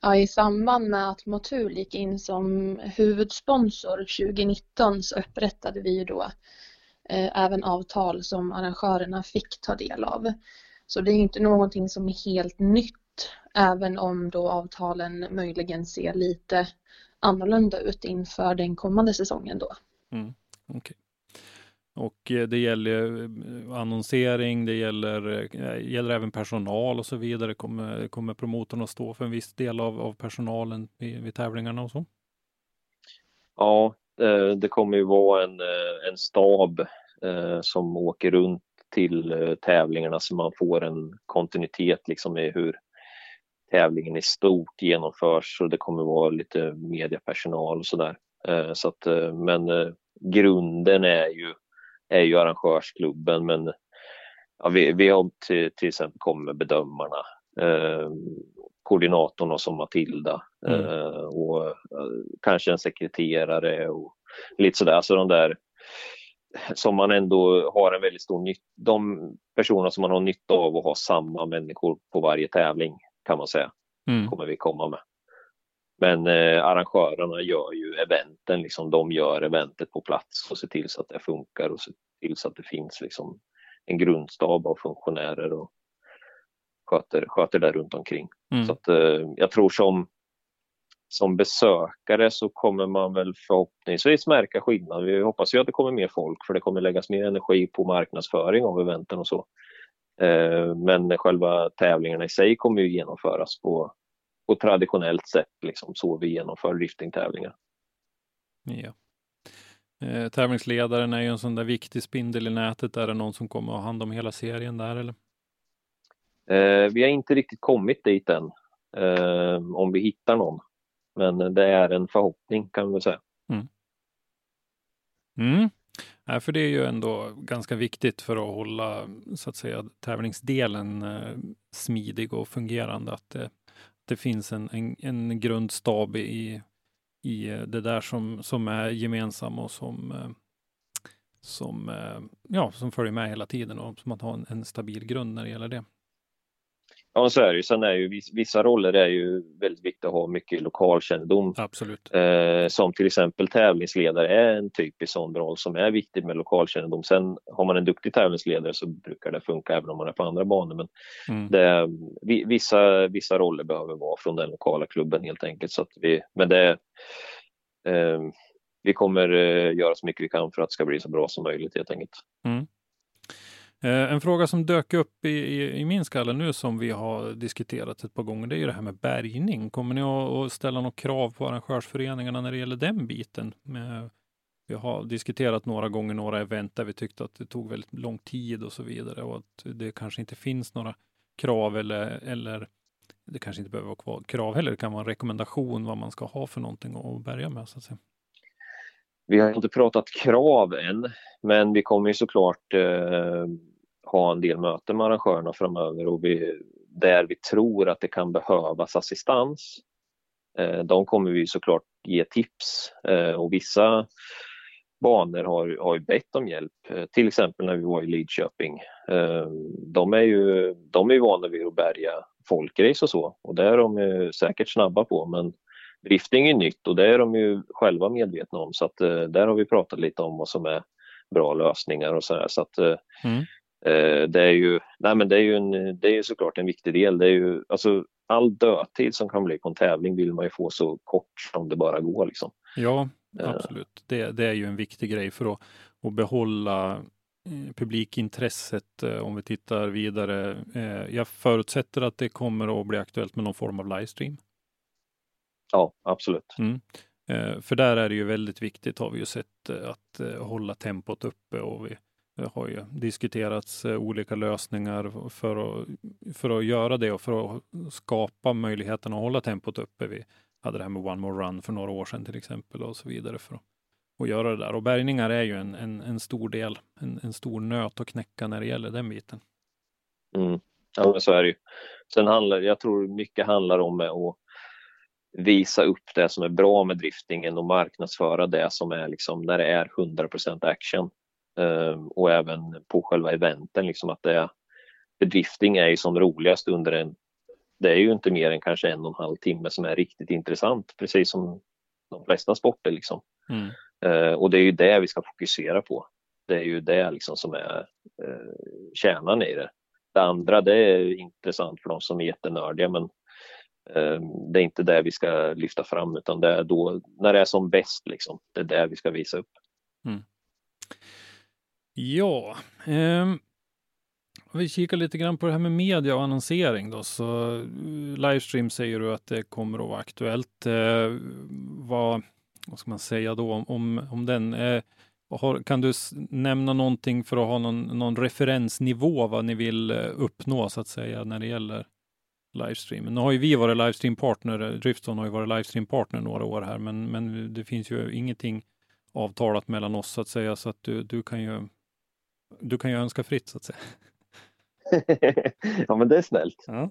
Speaker 5: Ja, I samband med att Motul gick in som huvudsponsor 2019 så upprättade vi ju då eh, även avtal som arrangörerna fick ta del av. Så det är inte någonting som är helt nytt, även om då avtalen möjligen ser lite annorlunda ut inför den kommande säsongen då.
Speaker 3: Mm, okay. Och eh, det gäller eh, annonsering, det gäller, eh, gäller även personal och så vidare. Kommer, kommer promotorn att stå för en viss del av, av personalen vid, vid tävlingarna och så?
Speaker 4: Ja, det kommer ju vara en, en stab som åker runt till tävlingarna så man får en kontinuitet liksom i hur tävlingen i stort genomförs och det kommer vara lite mediepersonal och sådär. Så att, men grunden är ju är ju arrangörsklubben men ja, vi, vi har till, till exempel kommit med bedömarna, eh, koordinatorn och som Matilda mm. eh, och eh, kanske en sekreterare och lite sådär, alltså de där som man ändå har en väldigt stor nytta, de personer som man har nytta av att ha samma människor på varje tävling kan man säga, mm. kommer vi komma med. Men eh, arrangörerna gör ju eventen, liksom, de gör eventet på plats och ser till så att det funkar och ser till så att det finns liksom, en grundstab av funktionärer och sköter, sköter det runt omkring. Mm. Så att, eh, jag tror som, som besökare så kommer man väl förhoppningsvis märka skillnad. Vi hoppas ju att det kommer mer folk för det kommer läggas mer energi på marknadsföring av eventen och så. Eh, men själva tävlingarna i sig kommer ju genomföras på på traditionellt sätt, liksom, så vi genomför driftingtävlingar.
Speaker 3: Ja. Eh, tävlingsledaren är ju en sån där viktig spindel i nätet. Är det någon som kommer att ha hand om hela serien där eller?
Speaker 4: Eh, vi har inte riktigt kommit dit än, eh, om vi hittar någon. Men det är en förhoppning kan vi säga.
Speaker 3: Mm. Mm. Ja, för det är ju ändå ganska viktigt för att hålla så att säga tävlingsdelen eh, smidig och fungerande. Att det det finns en, en, en grundstab i, i eh, det där som, som är gemensam och som, eh, som, eh, ja, som följer med hela tiden och som att ha en, en stabil grund när det gäller det.
Speaker 4: Ja, så är det. Sen är ju vissa roller är ju väldigt viktigt att ha mycket lokalkännedom.
Speaker 3: Absolut.
Speaker 4: Eh, som till exempel tävlingsledare är en typisk sån roll som är viktig med lokalkännedom. Sen har man en duktig tävlingsledare så brukar det funka även om man är på andra banor. Men mm. det, vissa, vissa roller behöver vara från den lokala klubben helt enkelt. Så att vi, men det, eh, vi kommer eh, göra så mycket vi kan för att det ska bli så bra som möjligt helt enkelt.
Speaker 3: Mm. Eh, en fråga som dök upp i, i, i, min skalle nu som vi har diskuterat ett par gånger, det är ju det här med bärgning. Kommer ni att ställa några krav på arrangörsföreningarna när det gäller den biten? Eh, vi har diskuterat några gånger några event där vi tyckte att det tog väldigt lång tid och så vidare och att det kanske inte finns några krav eller, eller det kanske inte behöver vara krav heller. Det kan vara en rekommendation vad man ska ha för någonting att bärga med. Så att säga.
Speaker 4: Vi har inte pratat krav än, men vi kommer ju såklart eh, ha en del möten med arrangörerna framöver och vi, där vi tror att det kan behövas assistans. Eh, de kommer vi såklart ge tips eh, och vissa banor har, har ju bett om hjälp, eh, till exempel när vi var i Lidköping. Eh, de är ju, de är ju vana vid att bärga folkrace och så och det är de ju säkert snabba på men drifting är nytt och det är de ju själva medvetna om så att eh, där har vi pratat lite om vad som är bra lösningar och så här. Så att, eh, mm. Eh, det är ju, nej men det är ju en, det är såklart en viktig del. Det är ju, alltså, all dödtid som kan bli på en tävling vill man ju få så kort som det bara går. Liksom.
Speaker 3: Ja, absolut. Det, det är ju en viktig grej för att, att behålla eh, publikintresset om vi tittar vidare. Jag förutsätter att det kommer att bli aktuellt med någon form av livestream.
Speaker 4: Ja, absolut.
Speaker 3: Mm. För där är det ju väldigt viktigt har vi ju sett att hålla tempot uppe och vi det har ju diskuterats eh, olika lösningar för att, för att göra det och för att skapa möjligheten att hålla tempot uppe. Vi hade det här med One More Run för några år sedan till exempel och så vidare för att, att göra det där. Och bärgningar är ju en, en, en stor del, en, en, stor nöt att knäcka när det gäller den biten.
Speaker 4: Mm. Ja, men så är det ju. Sen handlar, jag tror mycket handlar om att visa upp det som är bra med driftingen och marknadsföra det som är liksom när det är 100% action. Ehm, och även på själva eventen liksom att det är, drifting är ju som roligast under en det är ju inte mer än kanske en och en halv timme som är riktigt intressant, precis som de flesta sporter. Liksom. Mm. Uh, och det är ju det vi ska fokusera på. Det är ju det liksom som är uh, kärnan i det. Det andra det är intressant för de som är jättenördiga men uh, det är inte det vi ska lyfta fram utan det är då när det är som bäst. Liksom. Det är det vi ska visa upp. Mm.
Speaker 3: Ja, eh, vi kikar lite grann på det här med media och annonsering då. Så eh, livestream säger du att det kommer att vara aktuellt. Eh, vad, vad ska man säga då om, om den? Eh, har, kan du nämna någonting för att ha någon, någon referensnivå vad ni vill eh, uppnå så att säga när det gäller livestream? Nu har ju vi varit livestreampartner, eh, Driftstone har ju varit livestreampartner några år här, men, men det finns ju ingenting avtalat mellan oss så att säga, så att du, du kan ju du kan ju önska fritt så att säga.
Speaker 4: ja men det är snällt. Ja.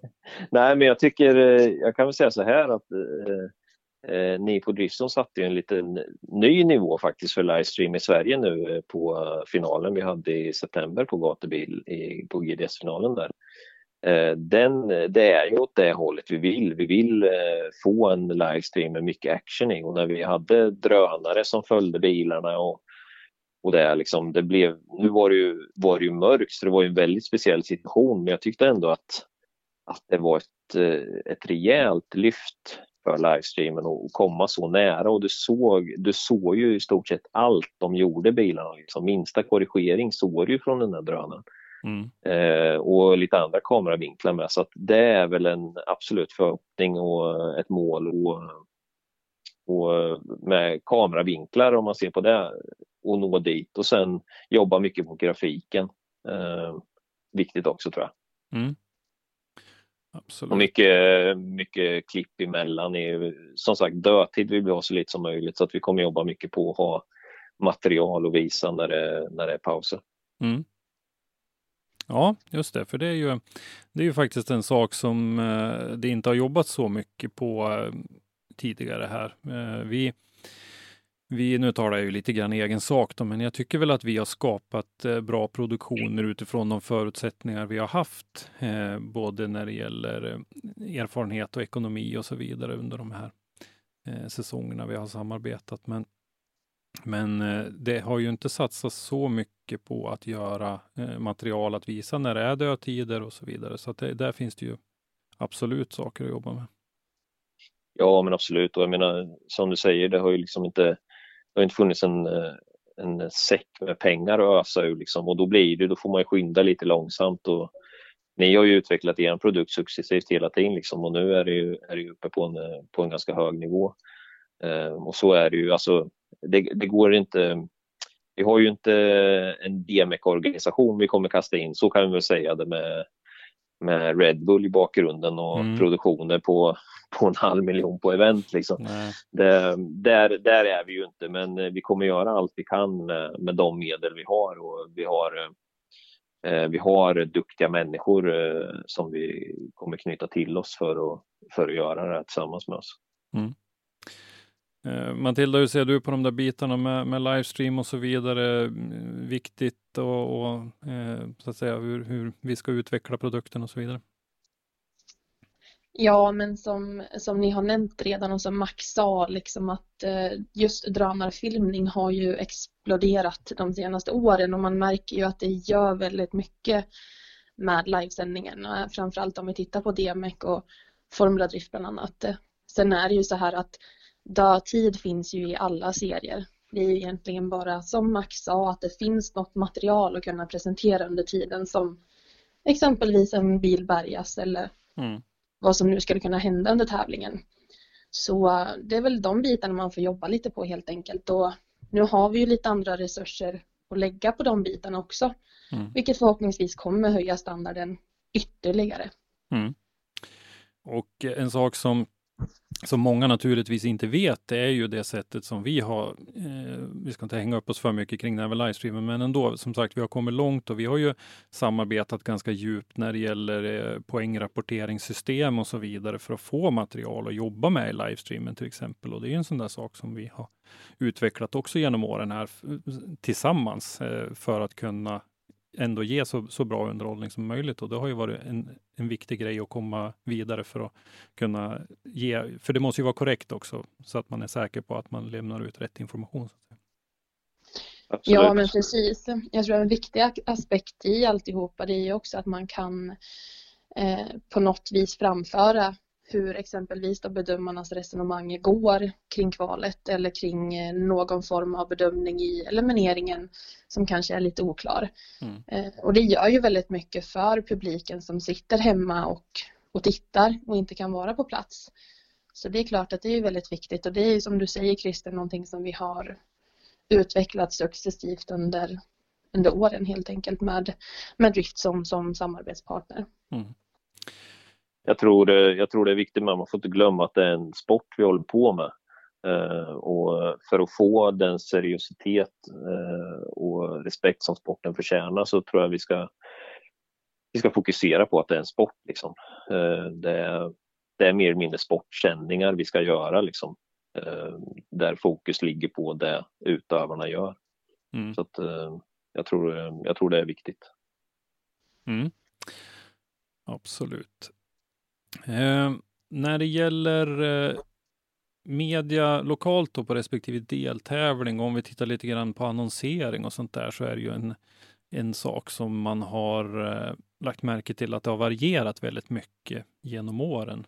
Speaker 4: Nej men jag tycker, eh, jag kan väl säga så här att eh, eh ni på Driftston satte ju en liten ny nivå faktiskt för livestream i Sverige nu eh, på finalen vi hade i september på gatubil i, på GDS-finalen där. Eh, den, det är ju åt det hållet vi vill. Vi vill eh, få en livestream med mycket action i och när vi hade drönare som följde bilarna och och det, liksom, det blev, nu var det, ju, var det ju mörkt så det var en väldigt speciell situation men jag tyckte ändå att, att det var ett, eh, ett rejält lyft för livestreamen att komma så nära och du såg, du såg ju i stort sett allt de gjorde bilarna. Liksom. Minsta korrigering såg du från den där drönaren. Mm. Eh, och lite andra kameravinklar med så att det är väl en absolut förhoppning och ett mål och, och med kameravinklar om man ser på det och nå dit och sen jobba mycket på grafiken. Eh, viktigt också tror jag. Mm. Absolut. Och mycket, mycket klipp emellan. Är, som sagt, dödtid vill vi ha så lite som möjligt så att vi kommer jobba mycket på att ha material och visa när det, när det är pauser. Mm.
Speaker 3: Ja, just det, för det är ju, det är ju faktiskt en sak som eh, det inte har jobbat så mycket på eh, tidigare här. Eh, vi vi, nu talar jag ju lite grann i egen sak då, men jag tycker väl att vi har skapat eh, bra produktioner utifrån de förutsättningar vi har haft, eh, både när det gäller eh, erfarenhet och ekonomi och så vidare under de här eh, säsongerna vi har samarbetat. Men, men eh, det har ju inte satsats så mycket på att göra eh, material att visa när det är dödtider och så vidare. Så att det, där finns det ju absolut saker att jobba med.
Speaker 4: Ja, men absolut. Och jag menar, som du säger, det har ju liksom inte har inte funnits en, eh, en säck med pengar att ösa ur liksom, och då blir det, då får man skynda lite långsamt och ni har ju utvecklat er produkt successivt hela tiden liksom, och nu är det ju, är det uppe på en, på en ganska hög nivå. Eh, och så är det ju, alltså det, det går inte vi har ju inte en DMEC-organisation vi kommer kasta in, så kan vi väl säga det med, med Red Bull i bakgrunden och mm. produktioner på på en halv miljon på event. Liksom. Det, där, där är vi ju inte, men eh, vi kommer göra allt vi kan med, med de medel vi har och vi har eh, vi har duktiga människor eh, som vi kommer knyta till oss för att, för att göra det här tillsammans med oss. Mm.
Speaker 3: Eh, Matilda, hur ser du på de där bitarna med, med livestream och så vidare? Mm, viktigt och, och eh, så att säga hur, hur vi ska utveckla produkten och så vidare?
Speaker 5: Ja, men som, som ni har nämnt redan och som Max sa, liksom att eh, just drönarfilmning har ju exploderat de senaste åren och man märker ju att det gör väldigt mycket med livesändningen, eh, framförallt om vi tittar på DMEC och Formula Drift bland annat. Eh, sen är det ju så här att dödtid finns ju i alla serier. Det är egentligen bara som Max sa att det finns något material att kunna presentera under tiden som exempelvis en bil bärgas eller mm. vad som nu skulle kunna hända under tävlingen. Så det är väl de bitarna man får jobba lite på helt enkelt och nu har vi ju lite andra resurser att lägga på de bitarna också. Mm. Vilket förhoppningsvis kommer höja standarden ytterligare. Mm.
Speaker 3: Och en sak som som många naturligtvis inte vet, det är ju det sättet som vi har. Eh, vi ska inte hänga upp oss för mycket kring det här med livestreamen, men ändå, som sagt, vi har kommit långt och vi har ju samarbetat ganska djupt när det gäller eh, poängrapporteringssystem och så vidare för att få material att jobba med i livestreamen till exempel. Och det är en sån där sak som vi har utvecklat också genom åren här tillsammans eh, för att kunna ändå ge så, så bra underhållning som möjligt. Och det har ju varit en, en viktig grej att komma vidare för att kunna ge, för det måste ju vara korrekt också, så att man är säker på att man lämnar ut rätt information.
Speaker 5: Absolut. Ja, men precis. Jag tror en viktig aspekt i alltihopa det är ju också att man kan eh, på något vis framföra hur exempelvis då bedömarnas resonemang går kring kvalet eller kring eh, någon form av bedömning i elimineringen som kanske är lite oklar. Mm. Eh, och det gör ju väldigt mycket för publiken som sitter hemma och, och tittar och inte kan vara på plats. Så det är klart att det är väldigt viktigt och det är som du säger Christer någonting som vi har utvecklat successivt under, under åren helt enkelt med, med Drift som, som samarbetspartner. Mm
Speaker 4: jag tror, jag tror det är viktigt, men man får inte glömma att det är en sport vi håller på med. Uh, och för att få den seriositet uh, och respekt som sporten förtjänar så tror jag vi ska, vi ska fokusera på att det är en sport. Liksom. Uh, det, är, det är mer eller mindre sportsändningar vi ska göra, liksom, där fokus ligger på det utövarna gör. Mm. Så att, jag, tror, jag tror det är viktigt.
Speaker 3: Mm. Absolut. Eh, när det gäller eh, media lokalt då på respektive deltävling, om vi tittar lite grann på annonsering och sånt där, så är det ju en, en sak som man har eh, lagt märke till att det har varierat väldigt mycket genom åren.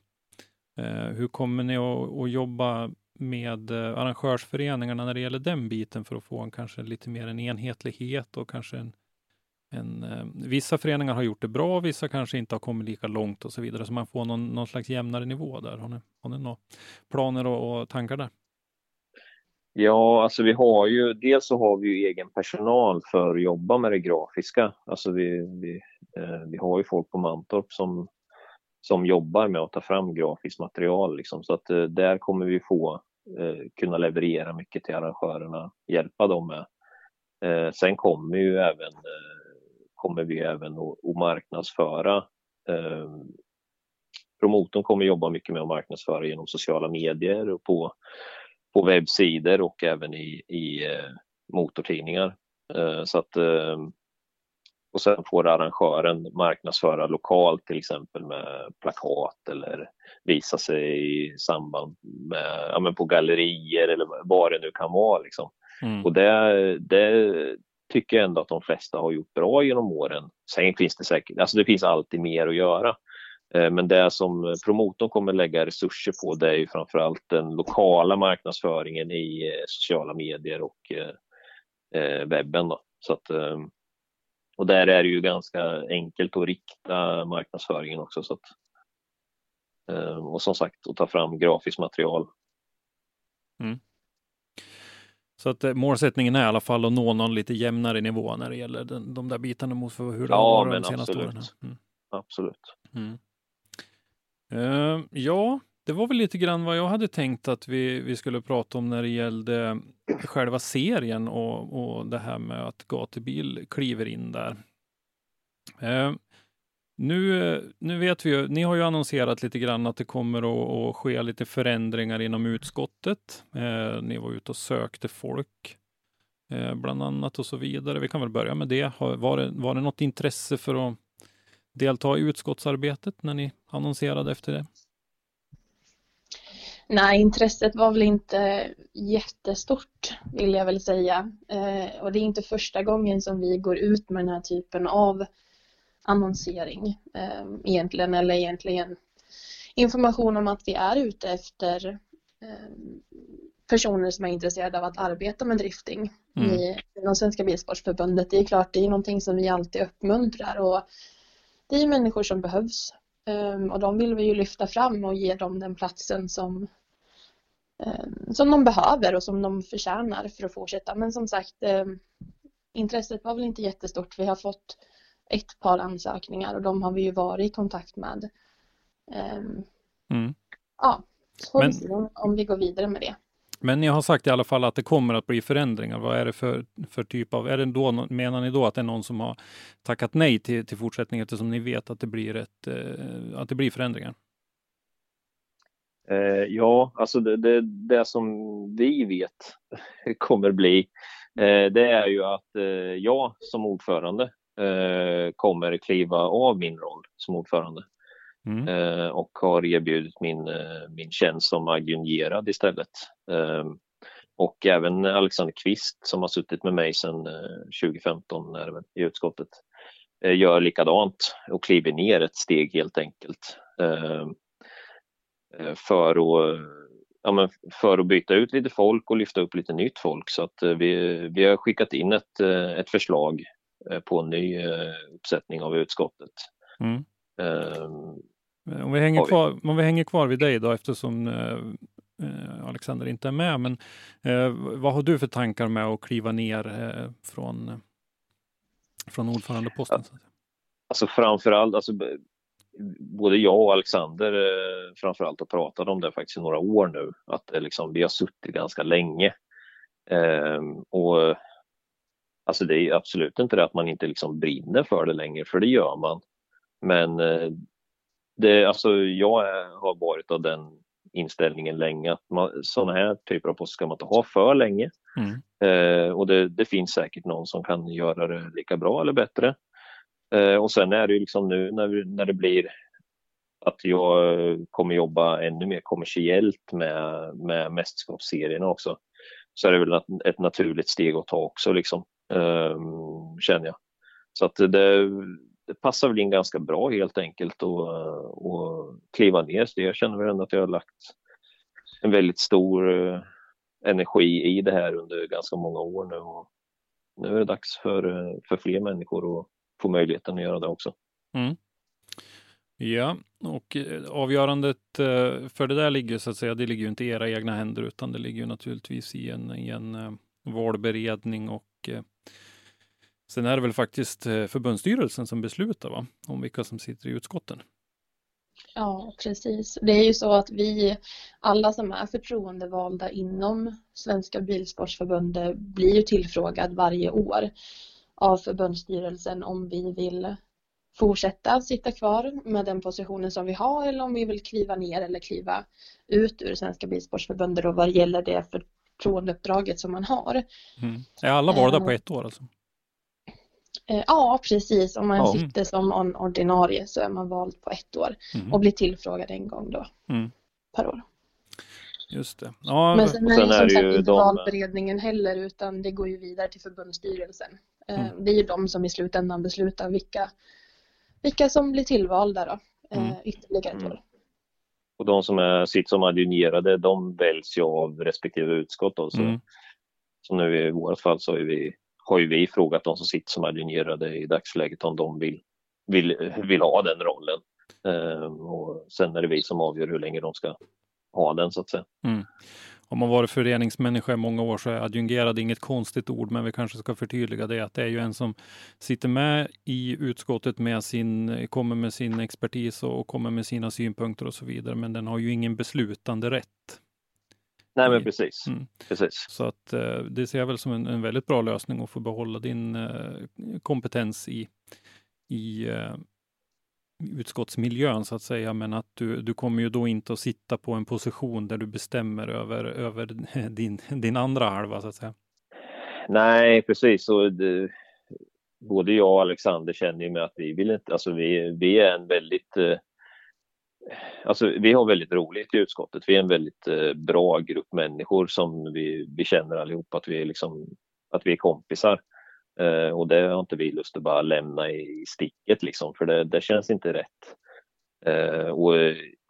Speaker 3: Eh, hur kommer ni att, att jobba med eh, arrangörsföreningarna när det gäller den biten för att få en kanske lite mer en enhetlighet och kanske en en, eh, vissa föreningar har gjort det bra, vissa kanske inte har kommit lika långt och så vidare, så man får någon, någon slags jämnare nivå där. Har ni, har ni några planer och, och tankar där?
Speaker 4: Ja, alltså vi har ju, dels så har vi ju egen personal för att jobba med det grafiska. Alltså vi, vi, eh, vi har ju folk på Mantorp som, som jobbar med att ta fram grafiskt material liksom, så att eh, där kommer vi få eh, kunna leverera mycket till arrangörerna, hjälpa dem med. Eh, sen kommer ju även eh, kommer vi även att, marknadsföra. Eh, promotorn kommer jobba mycket med att marknadsföra genom sociala medier och på, på webbsidor och även i, i eh, motortidningar. Eh, så att, och sen får arrangören marknadsföra lokalt till exempel med plakat eller visa sig i samband med, ja, men på gallerier eller vad det nu kan vara. Liksom. Mm. Och det, det, tycker jag ändå att de flesta har gjort bra genom åren. Sen finns det säkert, alltså det finns alltid mer att göra. Eh, men det som promotorn kommer lägga resurser på det är ju framförallt den lokala marknadsföringen i eh, sociala medier och eh, webben. Då. Så att, och där är det ju ganska enkelt att rikta marknadsföringen också. Så att, och som sagt, att ta fram grafiskt material. Mm.
Speaker 3: Så att eh, målsättningen är i alla fall att nå någon lite jämnare nivå när det gäller den, de där bitarna mot hur det
Speaker 4: ja, har varit de senaste absolut. åren. Mm. Absolut. Mm.
Speaker 3: Uh, ja, det var väl lite grann vad jag hade tänkt att vi, vi skulle prata om när det gällde själva serien och, och det här med att gatubil kliver in där. Uh, nu, eh, nu vet vi ju, ni har ju annonserat lite grann att det kommer att, att ske lite förändringar inom utskottet. Eh, ni var ute och sökte folk eh, bland annat och så vidare. Vi kan väl börja med det. Var det, var det något intresse för att delta i utskottsarbetet när ni annonserade efter det?
Speaker 5: Nej, intresset var väl inte jättestort vill jag väl säga. Eh, och det är inte första gången som vi går ut med den här typen av annonsering eh, egentligen eller egentligen information om att vi är ute efter eh, personer som är intresserade av att arbeta med drifting
Speaker 3: Mm.
Speaker 5: i inom Svenska Bilsportförbundet. Det är klart, det är någonting som vi alltid uppmuntrar och det är människor som behövs Ehm, och de vill vi ju lyfta fram och ge dem den platsen som ehm, som de behöver och som de förtjänar för att fortsätta. Men som sagt, ehm, intresset var väl inte jättestort. Vi har fått ett par ansökningar och de har vi ju varit i kontakt med. Ehm,
Speaker 3: Mm.
Speaker 5: Ja, så får
Speaker 3: Men-
Speaker 5: vi se om- vi går vidare med det.
Speaker 3: Men ni har sagt i alla fall att det kommer att bli förändringar. Vad är det för, för typ av, är det då, menar ni då att det är någon som har tackat nej till, till fortsättning eftersom ni vet att det blir, ett, eh, att det blir förändringar?
Speaker 4: Eh, ja, alltså det, det, det som vi vet kommer bli, eh, det är ju att eh, jag som ordförande kommer kliva av min roll som ordförande
Speaker 3: Mm.
Speaker 4: eh, och har erbjudit min, eh, min tjänst som adjungerad istället. Eh, och även Alexander Kvist som har suttit med mig sedan eh, 2015 är det väl, i utskottet eh, gör likadant och kliver ner ett steg helt enkelt. Eh, eh, för att, ja, för att byta ut lite folk och lyfta upp lite nytt folk. Så att eh, vi, vi har skickat in ett, eh, ett förslag eh, på en ny eh, uppsättning av utskottet.
Speaker 3: Mm.
Speaker 4: Eh,
Speaker 3: Om vi, hänger kvar, om vi hänger kvar vid dig då eftersom eh, eh, Alexander inte är med. Men eh, vad har du för tankar med att kliva ner eh, från, från ordförandeposten?
Speaker 4: Alltså framförallt, alltså, både jag och Alexander eh, framförallt har pratat om det faktiskt i några år nu. Att liksom, vi har suttit ganska länge. Ehm, och alltså det är absolut inte det att man inte liksom brinner för det längre, för det gör man. Men eh, det, alltså, jag har varit av den inställningen länge att man, sådana här typer av poster ska man inte ha för länge.
Speaker 3: Mm.
Speaker 4: Eh, och det, det finns säkert någon som kan göra det lika bra eller bättre. Eh, och sen är det ju liksom nu när, vi, när det blir att jag kommer jobba ännu mer kommersiellt med, med mästerskapsserierna också. Så är det väl ett, naturligt steg att ta också liksom, Ehm, känner jag. Så att det, det passar väl in ganska bra helt enkelt och, och kliva ner. Så jag känner väl ändå att jag har lagt en väldigt stor eh, energi i det här under ganska många år nu. Och nu är det dags för, eh, för fler människor att få möjligheten att göra det också. Mm.
Speaker 3: Ja, och eh, avgörandet för det där ligger så att säga, det ligger ju inte i era egna händer utan det ligger ju naturligtvis i en, i en valberedning och sen är det väl faktiskt eh, förbundsstyrelsen som beslutar va? om vilka som sitter i utskotten.
Speaker 5: Ja, precis. Det är ju så att vi, alla som är förtroendevalda inom Svenska Bilsportförbundet blir ju tillfrågad varje år av förbundsstyrelsen om vi vill fortsätta sitta kvar med den positionen som vi har eller om vi vill kliva ner eller kliva ut ur Svenska Bilsportförbundet och vad gäller det för förtroendeuppdraget som man har.
Speaker 3: Mm. Är alla valda på
Speaker 5: Eh,
Speaker 3: ett år alltså?
Speaker 5: Eh, Ja, precis. Om man
Speaker 4: Ja.
Speaker 5: sitter som ordinarie så är man vald på ett år
Speaker 3: Mm.
Speaker 5: och blir tillfrågad en gång då
Speaker 3: Mm.
Speaker 5: per år.
Speaker 3: Just det. Ja,
Speaker 5: Men sen är
Speaker 4: sen
Speaker 5: det som sagt inte
Speaker 4: de-
Speaker 5: valberedningen heller utan det går ju vidare till förbundsstyrelsen. Eh,
Speaker 3: Mm.
Speaker 5: Det är ju de som i slutändan beslutar vilka, vilka som blir tillvalda då, eh,
Speaker 3: Mm.
Speaker 5: ytterligare ett
Speaker 4: Mm.
Speaker 5: år.
Speaker 4: Och de som är, sitter som adjungerade, de väljs ju av respektive utskott. Då, så,
Speaker 3: Mm.
Speaker 4: så nu i vårt fall så vi, har ju vi frågat de som sitter som adjungerade i dagsläget om de vill, vill, vill ha den rollen. Ehm, och sen är det vi som avgör hur länge de ska ha den så att säga.
Speaker 3: Mm. Om man varit föreningsmänniska i många år så är adjungerad inget konstigt ord, men vi kanske ska förtydliga det att det är ju en som sitter med i utskottet med sin, kommer med sin expertis och kommer med sina synpunkter och så vidare, men den har ju ingen beslutande rätt.
Speaker 4: Nej men precis.
Speaker 3: Mm.
Speaker 4: precis.
Speaker 3: Så att eh, det ser jag väl som en, en väldigt bra lösning att få behålla din eh, kompetens i, i eh, utskottsmiljön så att säga, men att du, du kommer ju då inte att sitta på en position där du bestämmer över, över din, din andra halva så att säga.
Speaker 4: Nej precis. Och det, både jag och Alexander känner ju med att vi vill inte, alltså vi, vi är en väldigt eh, Alltså, vi har väldigt roligt i utskottet. Vi är en väldigt eh, bra grupp människor som vi, vi känner allihop att vi är, liksom, att vi är kompisar. Eh, och det har inte vi lust att bara lämna i sticket liksom, för det, det känns inte rätt. Eh, och,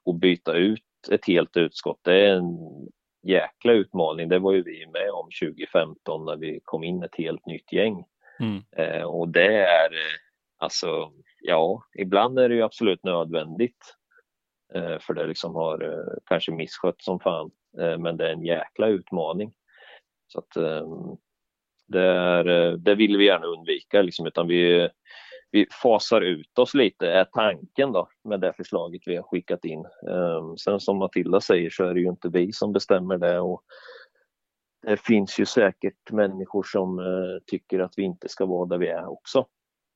Speaker 4: och byta ut ett helt utskott, det är en, jäkla utmaning. Det var ju vi med om 2015 när vi kom in ett helt nytt gäng.
Speaker 3: Mm.
Speaker 4: Eh, och det är alltså, ja, ibland är det ju absolut nödvändigt. För det liksom har kanske misskött som fan. Men det är en jäkla utmaning. Så att det, är, eh, det vill vi gärna undvika liksom, utan vi, vi fasar ut oss lite, är tanken då med det förslaget vi har skickat in. Um, sen som Matilda säger så är det ju inte vi som bestämmer det och det finns ju säkert människor som uh, tycker att vi inte ska vara där vi är också.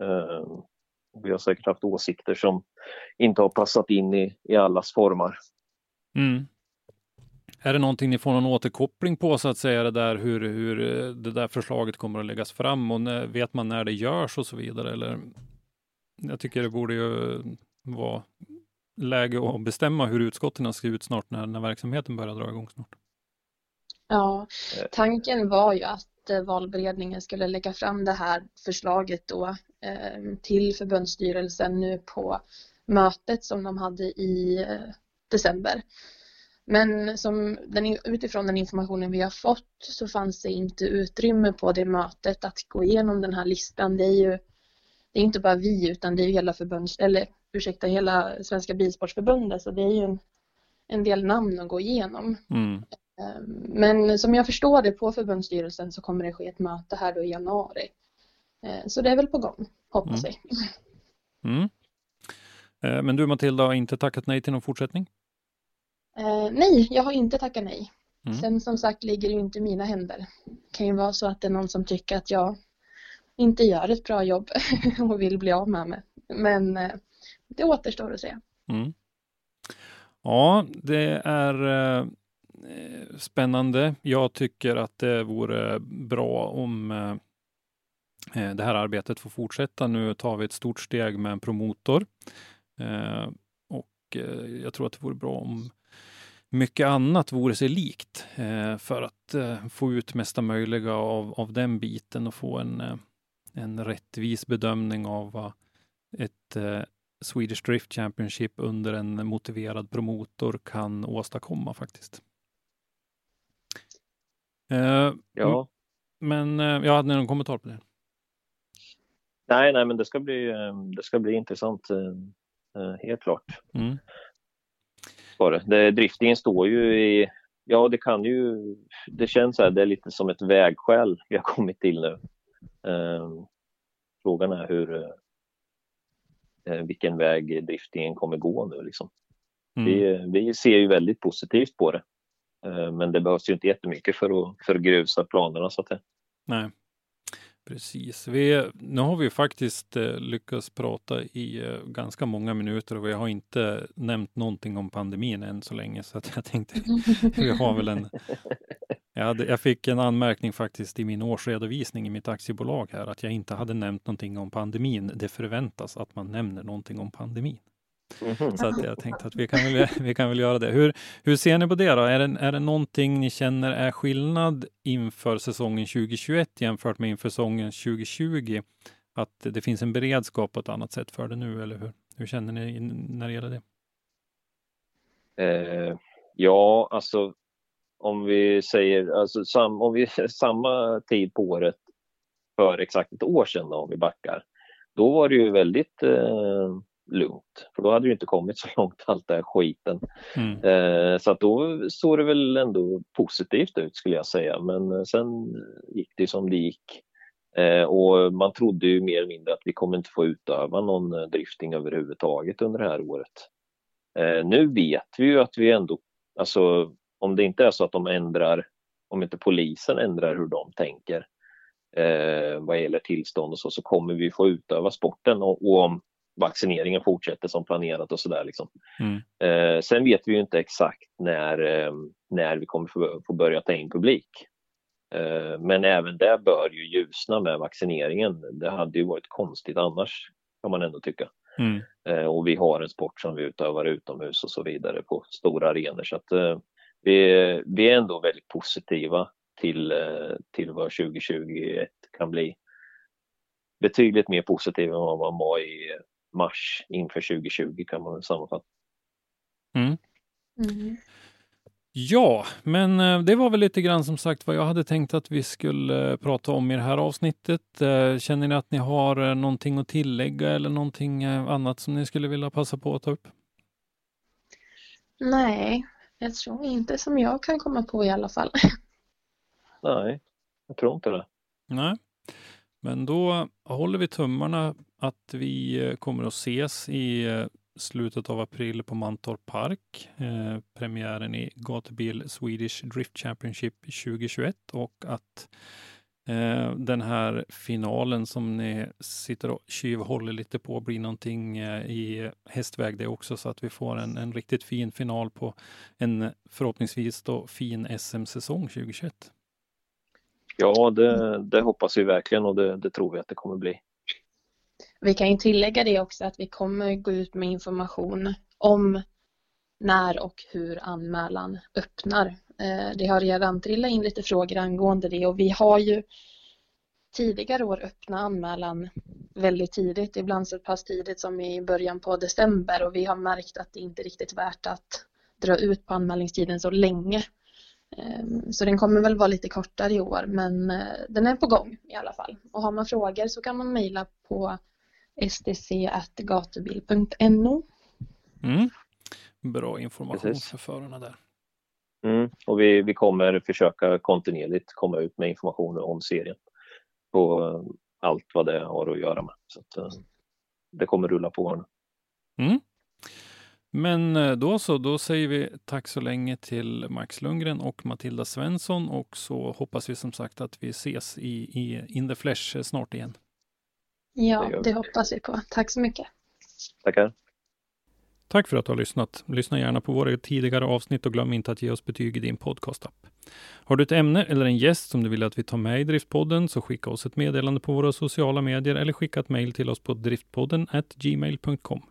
Speaker 4: Um, vi har säkert haft åsikter som inte har passat in i, i allas formar.
Speaker 3: Mm. Är det någonting ni får någon återkoppling på så att säga, det där hur, hur eh, det där förslaget kommer att läggas fram och när, vet man när det görs och så vidare? Eller? Jag tycker det borde ju vara läge att bestämma hur utskotten ska ut snart när, när verksamheten börjar dra igång snart.
Speaker 5: Ja, tanken var ju att eh, valberedningen skulle lägga fram det här förslaget då eh, till förbundsstyrelsen nu på mötet som de hade i eh, december. Men som den, utifrån den informationen vi har fått så fanns det inte utrymme på det mötet att gå igenom den här listan. Det är ju det är inte bara vi utan det är hela förbunds, eller ursäkta, hela Svenska Bilsportförbundet så det är ju en, en del namn att gå igenom.
Speaker 3: Mm.
Speaker 5: Ehm, men som jag förstår det på förbundsstyrelsen så kommer det ske ett möte här då i januari. Ehm, så det är väl på gång, hoppas vi.
Speaker 3: Mm. Mm. Men du Matilda har inte tackat nej till någon fortsättning?
Speaker 5: Eh, nej, jag har inte tackat nej.
Speaker 3: Mm.
Speaker 5: Sen som sagt ligger det ju inte i mina händer. Det kan ju vara så att det är någon som tycker att jag inte gör ett bra jobb och vill bli av med mig. Men eh, det återstår att se.
Speaker 3: Mm. Ja, det är eh, spännande. Jag tycker att det vore bra om eh, eh, det här arbetet får fortsätta. Nu tar vi ett stort steg med en promotor. Eh, och eh, jag tror att det vore bra om mycket annat vore sig likt eh, för att eh, få ut mesta möjliga av, av den biten och få en, eh, en rättvis bedömning av vad ett Swedish Drift Championship under en motiverad promotor kan åstadkomma faktiskt.
Speaker 4: Ja,
Speaker 3: Men jag hade någon kommentar på det?
Speaker 4: nej, nej, men det ska bli, det ska bli intressant. Helt klart.
Speaker 3: Mm.
Speaker 4: Var det. det. Driftingen står ju i, ja det kan ju, det känns så här, det är lite som ett vägskäl vi har kommit till nu. Eh, frågan är hur, eh, vilken väg driftingen kommer gå nu liksom.
Speaker 3: Mm.
Speaker 4: Vi, vi ser ju väldigt positivt på det. Eh, men det behövs ju inte jättemycket för att, för att grusa planerna så att säga.
Speaker 3: Nej, precis. Vi, nu har vi faktiskt eh, lyckats prata i eh, ganska många minuter och vi har inte nämnt någonting om pandemin än så länge så att jag tänkte vi har väl en jag, hade, jag fick en anmärkning faktiskt i min årsredovisning i mitt aktiebolag här att jag inte hade nämnt någonting om pandemin. Det förväntas att man nämner någonting om pandemin. Så att jag tänkte att vi kan väl, vi kan väl göra det. Hur, hur ser ni på det då? Är det, är det någonting ni känner är skillnad inför säsongen 2021 jämfört med inför säsongen 2020? Att det finns en beredskap på ett annat sätt för det nu, eller hur? Hur känner ni när det gäller det?
Speaker 4: Eh, ja, alltså om vi säger alltså, sam, om vi samma tid på året för exakt ett år sedan då, om vi backar, då var det ju väldigt eh, lugnt. För då hade det inte kommit så långt allt det här skiten.
Speaker 3: Mm.
Speaker 4: Eh, så att då såg det väl ändå positivt ut skulle jag säga. Men eh, sen gick det som det gick. Eh, och man trodde ju mer eller mindre att vi kommer inte få utöva någon eh, drifting överhuvudtaget under det här året. Eh, nu vet vi ju att vi ändå, alltså om det inte är så att de ändrar, om inte polisen ändrar hur de tänker eh, vad gäller tillstånd och så, så kommer vi få utöva sporten och, och om vaccineringen fortsätter som planerat och sådär. Liksom.
Speaker 3: Mm.
Speaker 4: Eh, sen vet vi ju inte exakt när, eh, när vi kommer få, få börja ta in publik. Eh, men även det bör ju ljusna med vaccineringen. Det hade ju varit konstigt annars, kan man ändå tycka.
Speaker 3: Mm.
Speaker 4: Eh, och vi har en sport som vi utövar utomhus och så vidare på stora arenor. Så att, eh, vi, vi är ändå väldigt positiva till, eh, till vad 2021 kan bli. Betydligt mer positiva än vad man var i mars inför 2020 kan man väl sammanfatta.
Speaker 3: Mm.
Speaker 5: Mm.
Speaker 3: Ja, men eh, det var väl lite grann som sagt vad jag hade tänkt att vi skulle eh, prata om i det här avsnittet. Eh, känner ni att ni har någonting att tillägga eller någonting annat som ni skulle vilja passa på att ta upp?
Speaker 5: Nej, jag tror inte som jag kan komma på i alla fall.
Speaker 4: Nej, jag tror inte det.
Speaker 3: Nej, men då håller vi tummarna att vi eh, kommer att ses i eh, slutet av april på Mantorp Park. Eh, premiären i Gatubil Swedish Drift Championship 2021 och att eh, den här finalen som ni sitter och tjuvhåller lite på blir någonting eh, i hästväg det också så att vi får en, en riktigt fin final på en eh, förhoppningsvis då fin SM-säsong 2021.
Speaker 4: Ja, det, det hoppas vi verkligen och det, det tror vi att det kommer bli.
Speaker 5: Vi kan ju tillägga det också att vi kommer gå ut med information om när och hur anmälan öppnar. Eh, det har redan trillat in lite frågor angående det och vi har ju tidigare år öppnat anmälan väldigt tidigt, ibland så pass tidigt som i början på december och vi har märkt att det inte är riktigt värt att dra ut på anmälningstiden så länge. Ehm, så den kommer väl vara lite kortare i år men eh, den är på gång i alla fall. Och har man frågor så kan man mejla på stc.gatubil.no.
Speaker 3: Mm. Bra information Precis. för förarna där.
Speaker 4: Mm. Och vi, vi kommer försöka kontinuerligt komma ut med information om serien på allt vad det har att göra med. Så att, uh, det kommer rulla på.
Speaker 3: Mm. Men eh, då så, då säger vi tack så länge till Max Lundgren och Matilda Svensson och så hoppas vi som sagt att vi ses i, i In the Flesh snart igen.
Speaker 5: Ja, det, det hoppas vi på. Tack så mycket.
Speaker 4: Tackar.
Speaker 3: Tack för att du har lyssnat. Lyssna gärna på våra tidigare avsnitt och glöm inte att ge oss betyg i din podcastapp. Har du ett ämne eller en gäst som du vill att vi tar med i Driftpodden så skicka oss ett meddelande på våra sociala medier eller skicka ett mejl till oss på driftpodden gmail.com.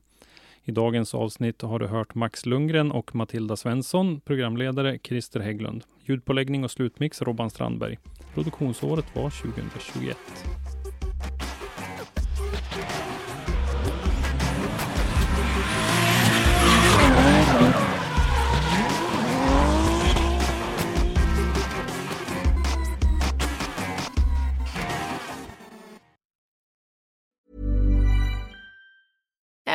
Speaker 3: I dagens avsnitt har du hört Max Lundgren och Matilda Svensson, programledare Christer Hägglund, ljudpåläggning och slutmix Robban Strandberg. Produktionsåret var 2021.